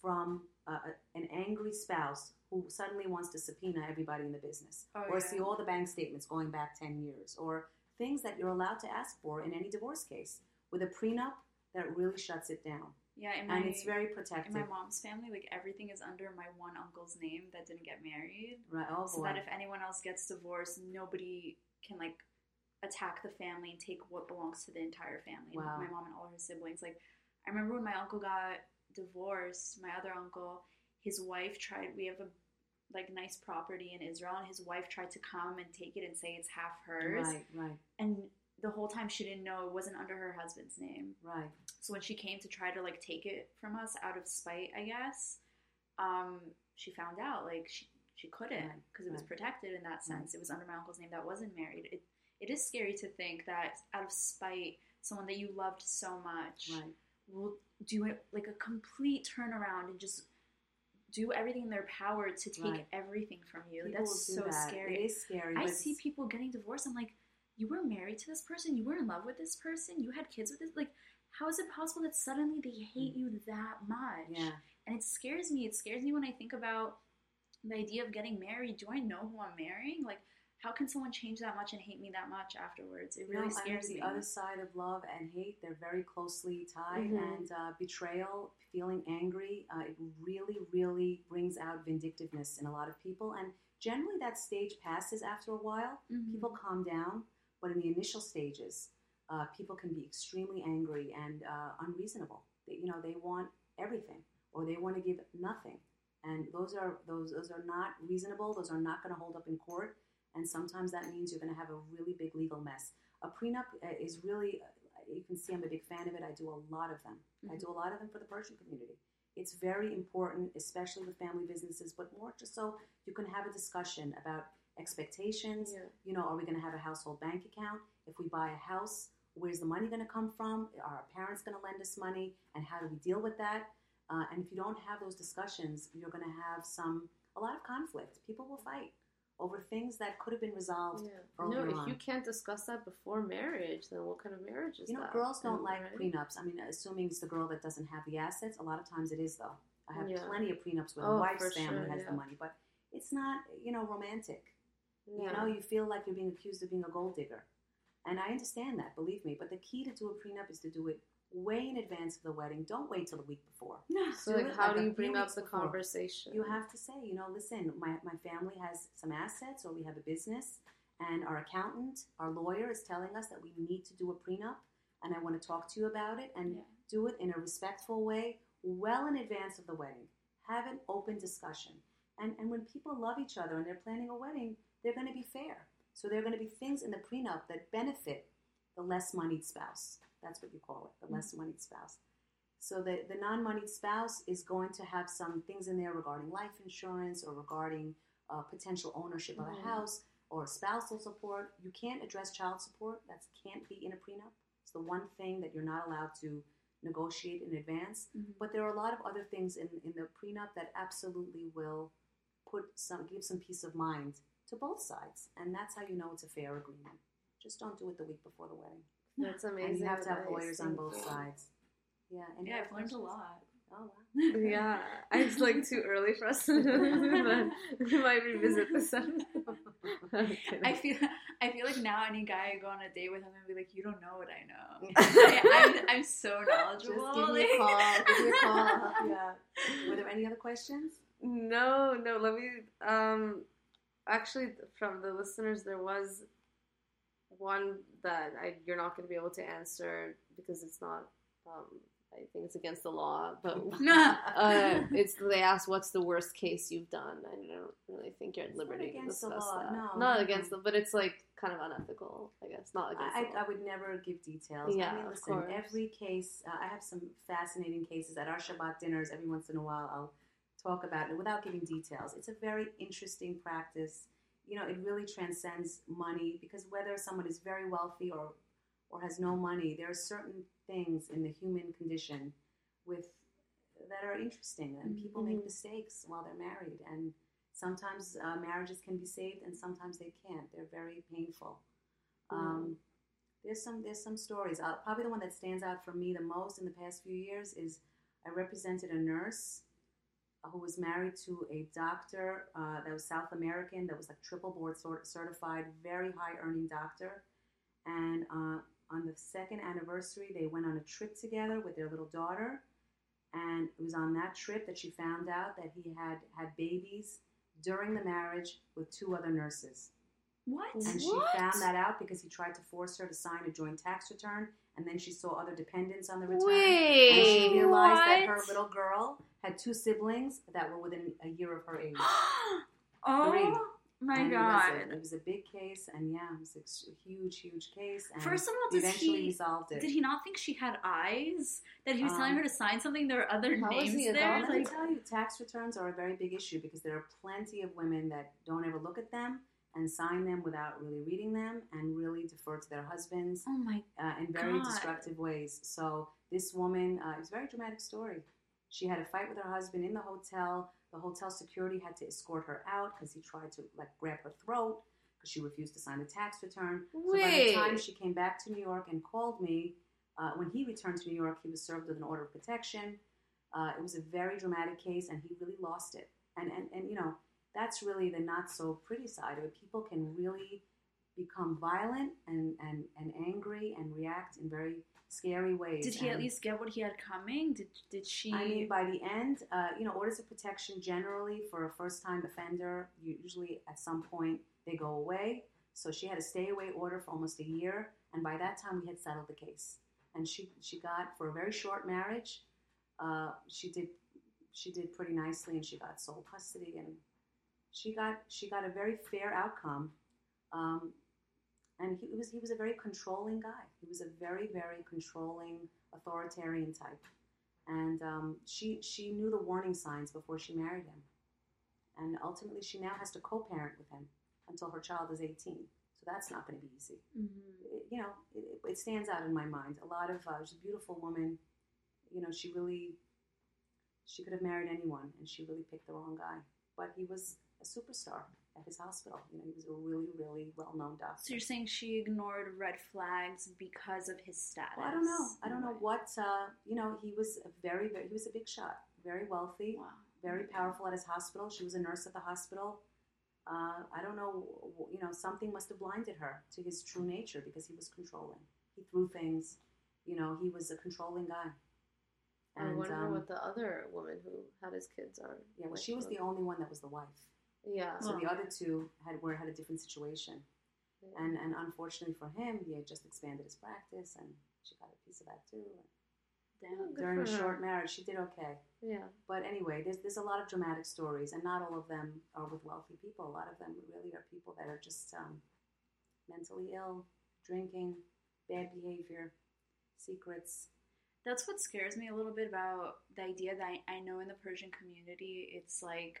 from uh, an angry spouse who suddenly wants to subpoena everybody in the business oh, or yeah. see all the bank statements going back 10 years or things that you're allowed to ask for in any divorce case. With a prenup, that really shuts it down. Yeah, my, and it's very protective. In my mom's family, like everything is under my one uncle's name that didn't get married. Right. Oh, so that if anyone else gets divorced, nobody can like attack the family and take what belongs to the entire family. Wow. My mom and all her siblings. Like I remember when my uncle got divorced, my other uncle, his wife tried we have a like nice property in Israel and his wife tried to come and take it and say it's half hers. Right, right. And the whole time she didn't know it wasn't under her husband's name. Right. So when she came to try to like take it from us out of spite, I guess, um, she found out like she she couldn't because right, it was right. protected in that sense. Right. It was under my uncle's name that wasn't married. It it is scary to think that out of spite, someone that you loved so much will do it like a complete turnaround and just do everything in their power to take Right. everything from you. People That's so that. scary. It is scary. I see people getting divorced. I'm like, you were married to this person, you were in love with this person, you had kids with this. Like, how is it possible that suddenly they hate you that much? Mm. Yeah. And it scares me. It scares me when I think about the idea of getting married. Do I know who I'm marrying? Like, how can someone change that much and hate me that much afterwards? It really I scares mean, me. the other side of love and hate, they're very closely tied. Mhm. And uh, betrayal, feeling angry, uh, it really, really brings out vindictiveness in a lot of people. And generally, that stage passes after a while. Mhm. People calm down, but in the initial stages, uh, people can be extremely angry and uh, unreasonable. They, you know, they want everything, or they want to give nothing, and those are those those are not reasonable. Those are not going to hold up in court, and sometimes that means you're going to have a really big legal mess. A prenup uh, is really, uh, you can see I'm a big fan of it. I do a lot of them. I Mhm. do a lot of them for the Persian community. It's very important, especially with family businesses, but more just so you can have a discussion about expectations. Yeah. You know, are we going to have a household bank account? If we buy a house, where's the money going to come from? Are our parents going to lend us money? And how do we deal with that? Uh, and if you don't have those discussions, you're going to have some a lot of conflict. People will fight over things that could have been resolved. Yeah. No, if on. you can't discuss that before marriage, then what kind of marriage is that? You know, that? girls don't like right? prenups. I mean, assuming it's the girl that doesn't have the assets. A lot of times it is, though. I have Yeah. plenty of prenups where Oh, the wife's family sure, has yeah. the money, but it's not, you know, romantic. Yeah. You know, you feel like you're being accused of being a gold digger. And I understand that, believe me. But the key to do a prenup is to do it way in advance of the wedding. Don't wait till the week before. No. so, do like, how like do you few bring up weeks the before. conversation? You have to say, you know, listen, my, my family has some assets or we have a business, and our accountant, our lawyer is telling us that we need to do a prenup, and I want to talk to you about it and Yeah. do it in a respectful way, well in advance of the wedding. Have an open discussion. And, and when people love each other and they're planning a wedding, they're going to be fair. So there are going to be things in the prenup that benefit the less moneyed spouse. That's what you call it, the less moneyed spouse. So the, the non moneyed spouse is going to have some things in there regarding life insurance or regarding uh, potential ownership of a house or spousal support. You can't address child support. That can't be in a prenup. It's the one thing that you're not allowed to negotiate in advance. Mhm. But there are a lot of other things in, in the prenup that absolutely will put some give some peace of mind to both sides, and that's how you know it's a fair agreement. Just don't do it the week before the wedding, That's amazing. *sighs* and you have to have advice, lawyers on both sides. Yeah, and Yeah, I've learned a lot. Oh wow. *laughs* Yeah, it's like too early for us to but we might revisit this. *laughs* *laughs* episode. I'm kidding. I feel I feel like now any guy I go on a date with, I'm gonna be like, you don't know what I know. I, I'm, I'm so Just knowledgeable. give me a call. Give me a call. I'll help Like- you. Were there any other questions? No, no. Let me. Um, actually, from the listeners, there was one that I, you're not going to be able to answer because it's not. Um, I think it's against the law. But *laughs* *laughs* uh, it's they ask "What's the worst case you've done?" I don't really think you're at liberty to discuss law, that. no, not no. against the, but it's like kind of unethical. I guess not against. I, the law. I would never give details. Yeah, I mean, of listen, course. every case, uh, I have some fascinating cases at our Shabbat dinners. Every once in a while, I'll talk about it without giving details. It's a very interesting practice. You know, it really transcends money because whether someone is very wealthy or or has no money, there are certain things in the human condition with that are interesting, and people make Mhm. mistakes while they're married, and sometimes uh, marriages can be saved, and sometimes they can't. They're very painful. Um, there's some there's some stories. Uh, probably the one that stands out for me the most in the past few years is I represented a nurse who was married to a doctor uh, that was South American, that was like triple board sort certified, very high earning doctor. And uh, on the second anniversary, they went on a trip together with their little daughter. And it was on that trip that she found out that he had had babies during the marriage with two other nurses. What? And she What? found that out because he tried to force her to sign a joint tax return, and then she saw other dependents on the return. Wait, and she realized that her little girl had two siblings that were within a year of her age. *gasps* oh my And god! It was, a, it was a big case, and yeah, it was a huge, huge case. And First of all, eventually he resolved it. did he not think she had eyes? That he was telling Um, her to sign something? There were other names there. Let me tell you, tax returns are a very big issue because there are plenty of women that don't ever look at them, and sign them without really reading them and really defer to their husbands Oh my uh, in very God. destructive ways. So this woman, uh, it was a very dramatic story. She had a fight with her husband in the hotel. The hotel security had to escort her out because he tried to like grab her throat because she refused to sign the tax return. So by the Wait. time she came back to New York and called me, uh, when he returned to New York, he was served with an order of protection. Uh, it was a very dramatic case, and he really lost it. And and and you know that's really the not so pretty side of it. People can really become violent and and and angry and react in very scary ways. Did he at least get what he had coming? Did did she? I mean, by the end, uh, you know, orders of protection generally for a first-time offender, usually at some point they go away. So she had a stay-away order for almost a year, and by that time we had settled the case. And she she got for a very short marriage, uh, she did she did pretty nicely, and she got sole custody, and she got she got a very fair outcome. Um, and he was he was a very controlling guy. He was a very very controlling authoritarian type and um, she she knew the warning signs before she married him, and ultimately she now has to co-parent with him until her child is eighteen. So that's not going to be easy. Mhm. It- you know, it, it stands out in my mind. A lot of uh, she's a beautiful woman. You know, she really she could have married anyone, and she really picked the wrong guy. But he was a superstar at his hospital. You know, he was a really really well known doctor. So you're saying she ignored red flags because of his status? Well, I don't know. I don't know what uh, you know. He was a very, very he was a big shot, very wealthy, Wow. very powerful at his hospital. She was a nurse at the hospital. Uh, I don't know. You know, something must have blinded her to his true nature because he was controlling. He threw things. You know, he was a controlling guy. I wonder um, what the other woman who had his kids are. yeah, well, she was the only one that was the wife. Yeah. So Well- the other two had were had a different situation. yeah. And and unfortunately for him, he had just expanded his practice, and she got a piece of that too. Damn. During a for her. short marriage, she did okay. yeah. But anyway, there's there's a lot of dramatic stories, and not all of them are with wealthy people. A lot of them really are people that are just um, mentally ill, drinking, bad behavior, secrets. That's what scares me a little bit about the idea that I, I know in the Persian community, it's like,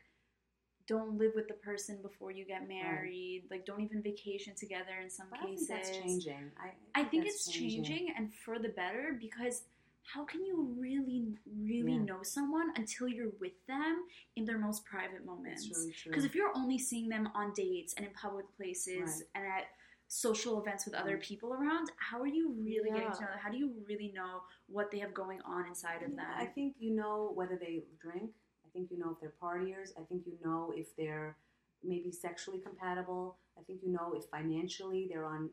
don't live with the person before you get married. Like, don't even vacation together in some But I cases. think that's changing. I, I think that's it's changing and for the better because how can you really, really Yeah. know someone until you're with them in their most private moments? That's really. Because if you're only seeing them on dates and in public places Right. and at social events with other people around, how are you really getting to know them? How do you really know what they have going on inside of them? I think you know whether they drink. I think you know if they're partiers. I think you know if they're maybe sexually compatible. I think you know if financially they're on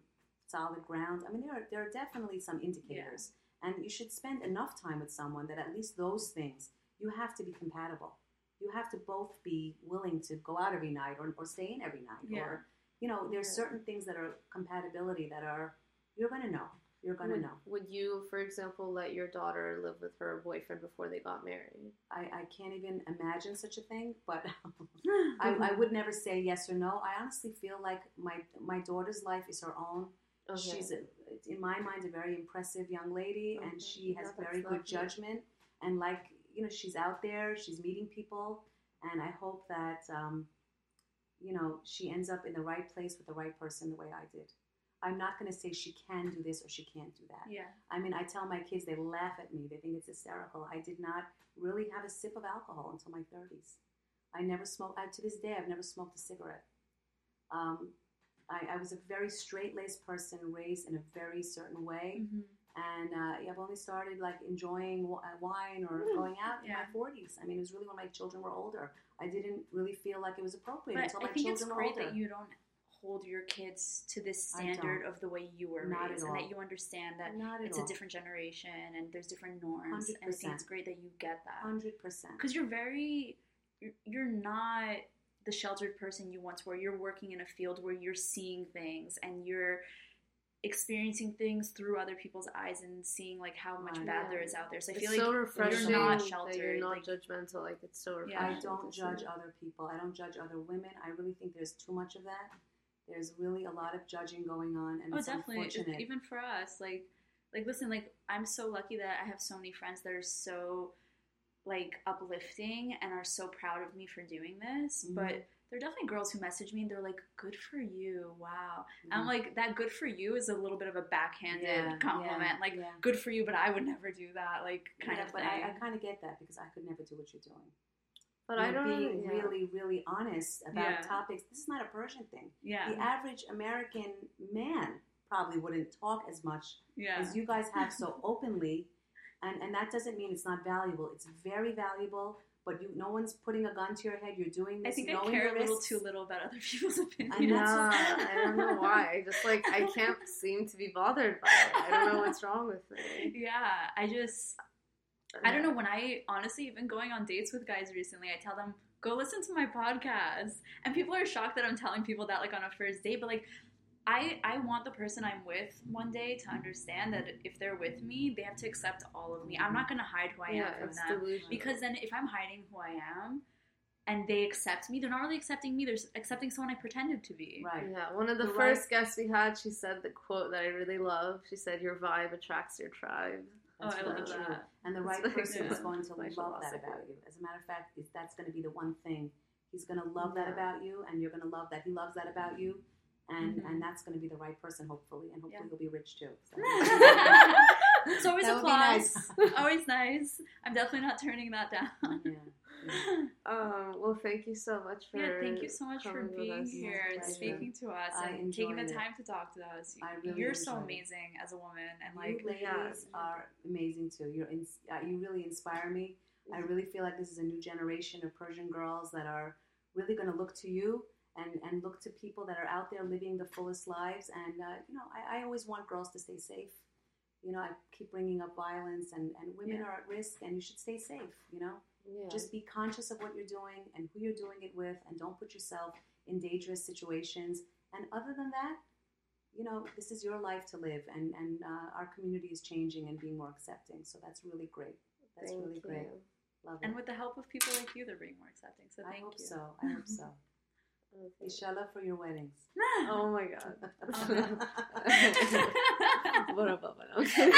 solid ground. I mean, there are there are definitely some indicators, and you should spend enough time with someone that at least those things you have to be compatible. You have to both be willing to go out every night or, or stay in every night, Yeah. or you know, there's Yeah. certain things that are compatibility that are you're gonna know. You're gonna would, know. Would you, for example, let your daughter live with her boyfriend before they got married? I, I can't even imagine such a thing, but *laughs* *laughs* I, I would never say yes or no. I honestly feel like my my daughter's life is her own. Okay. She's, a, in my mind, a very impressive young lady, and she has very good judgment. And like you know, she's out there, she's meeting people, and I hope that um, you know she ends up in the right place with the right person, the way I did. I'm not going to say she can do this or she can't do that. yeah. I mean, I tell my kids, they laugh at me. They think it's hysterical. I did not really have a sip of alcohol until my 30s. I never smoked, I, to this day, I've never smoked a cigarette. Um, I, I was a very straight laced person, raised in a very certain way. Mhm. And uh, I've only started like enjoying w- uh, wine or Mm, going out in yeah. my 40s. I mean, it was really when my children were older. I didn't really feel like it was appropriate But until I my think it's great were older. that you don't hold your kids to this standard of the way you were Not at raised and all. that you understand that Not it's all. a different generation and there's different norms. And I think it's great that you get that. 100%. because you're very you're, you're not the sheltered person you once were you're working in a field where you're seeing things and you're experiencing things through other people's eyes and seeing like how much Right. bad there is out there so i it's feel so like refreshing you're not that sheltered you're not like, judgmental. Like it's so Yeah. refreshing. I don't judge other people. I don't judge other women. I really think there's too much of that. There's really a lot of judging going on, and oh it's definitely unfortunate. even for us like like listen like i'm so lucky that i have so many friends that are so like uplifting and are so proud of me for doing this Mhm. but there are definitely girls who message me and they're like, "Good for you, wow." I'm Mhm. like, that "good for you" is a little bit of a backhanded Yeah, compliment. yeah, like, yeah. "Good for you," but I would never do that. Like, kind of but. I, I kind of get that because I could never do what you're doing. But You're I don't being yeah. really, really honest about Yeah. topics. This is not a Persian thing. yeah, The average American man probably wouldn't talk as much yeah, as you guys have so *laughs* openly, and and that doesn't mean it's not valuable. It's very valuable. But you, no one's putting a gun to your head. You're doing this. I this. think I care a little too little about other people's *laughs* opinions. And that's Yeah, what- I don't know why. I just like I can't seem to be bothered by it. I don't know what's wrong with me. *laughs* yeah, I just I don't know. When I honestly, even going on dates with guys recently, I tell them, go listen to my podcast. And people are shocked that I'm telling people that like on a first date, but like I I want the person I'm with one day to understand that if they're with me, they have to accept all of me. I'm not gonna hide who I Yeah, am from them. delusional. Because then if I'm hiding who I am and they accept me, they're not really accepting me, they're accepting someone I pretended to be. Right. Yeah, one of the The first guests we had, she said the quote that I really love. She said, "Your vibe attracts your tribe." Oh, I really love true. that. And the It's right like, person is going to *laughs* my love that about you. As a matter of fact, it's, that's going to be the one thing. He's going to love that about you, and you're going to love that he loves that about you. And, Mhm. and that's going to be the right person, hopefully. And hopefully Yeah. he'll be rich too. So. *laughs* it's *laughs* always That would be nice. always nice. I'm definitely not turning that down. yeah. Um, *laughs* well, thank you so much for Yeah, thank you so much for being here and speaking to us I and taking the enjoyed it. time to talk to us. I really You're so enjoyed it. amazing as a woman, and you like, ladies yeah. are amazing too. You're in, uh, you really inspire me. I really feel like this is a new generation of Persian girls that are really going to look to you and, and look to people that are out there living the fullest lives. And uh, you know, I, I always want girls to stay safe. You know, I keep bringing up violence, and, and women Yeah. are at risk, and you should stay safe. You know, Yeah. just be conscious of what you're doing and who you're doing it with, and don't put yourself in dangerous situations. And other than that, you know, this is your life to live, and and uh, our community is changing and being more accepting. So that's really great. That's Thank really you. great. Love it. and with the help of people like you, they're being more accepting. So I thank hope you. so. I hope so. *laughs* Okay. Inshallah for your weddings. *laughs* Oh my god. *laughs* What about Okay.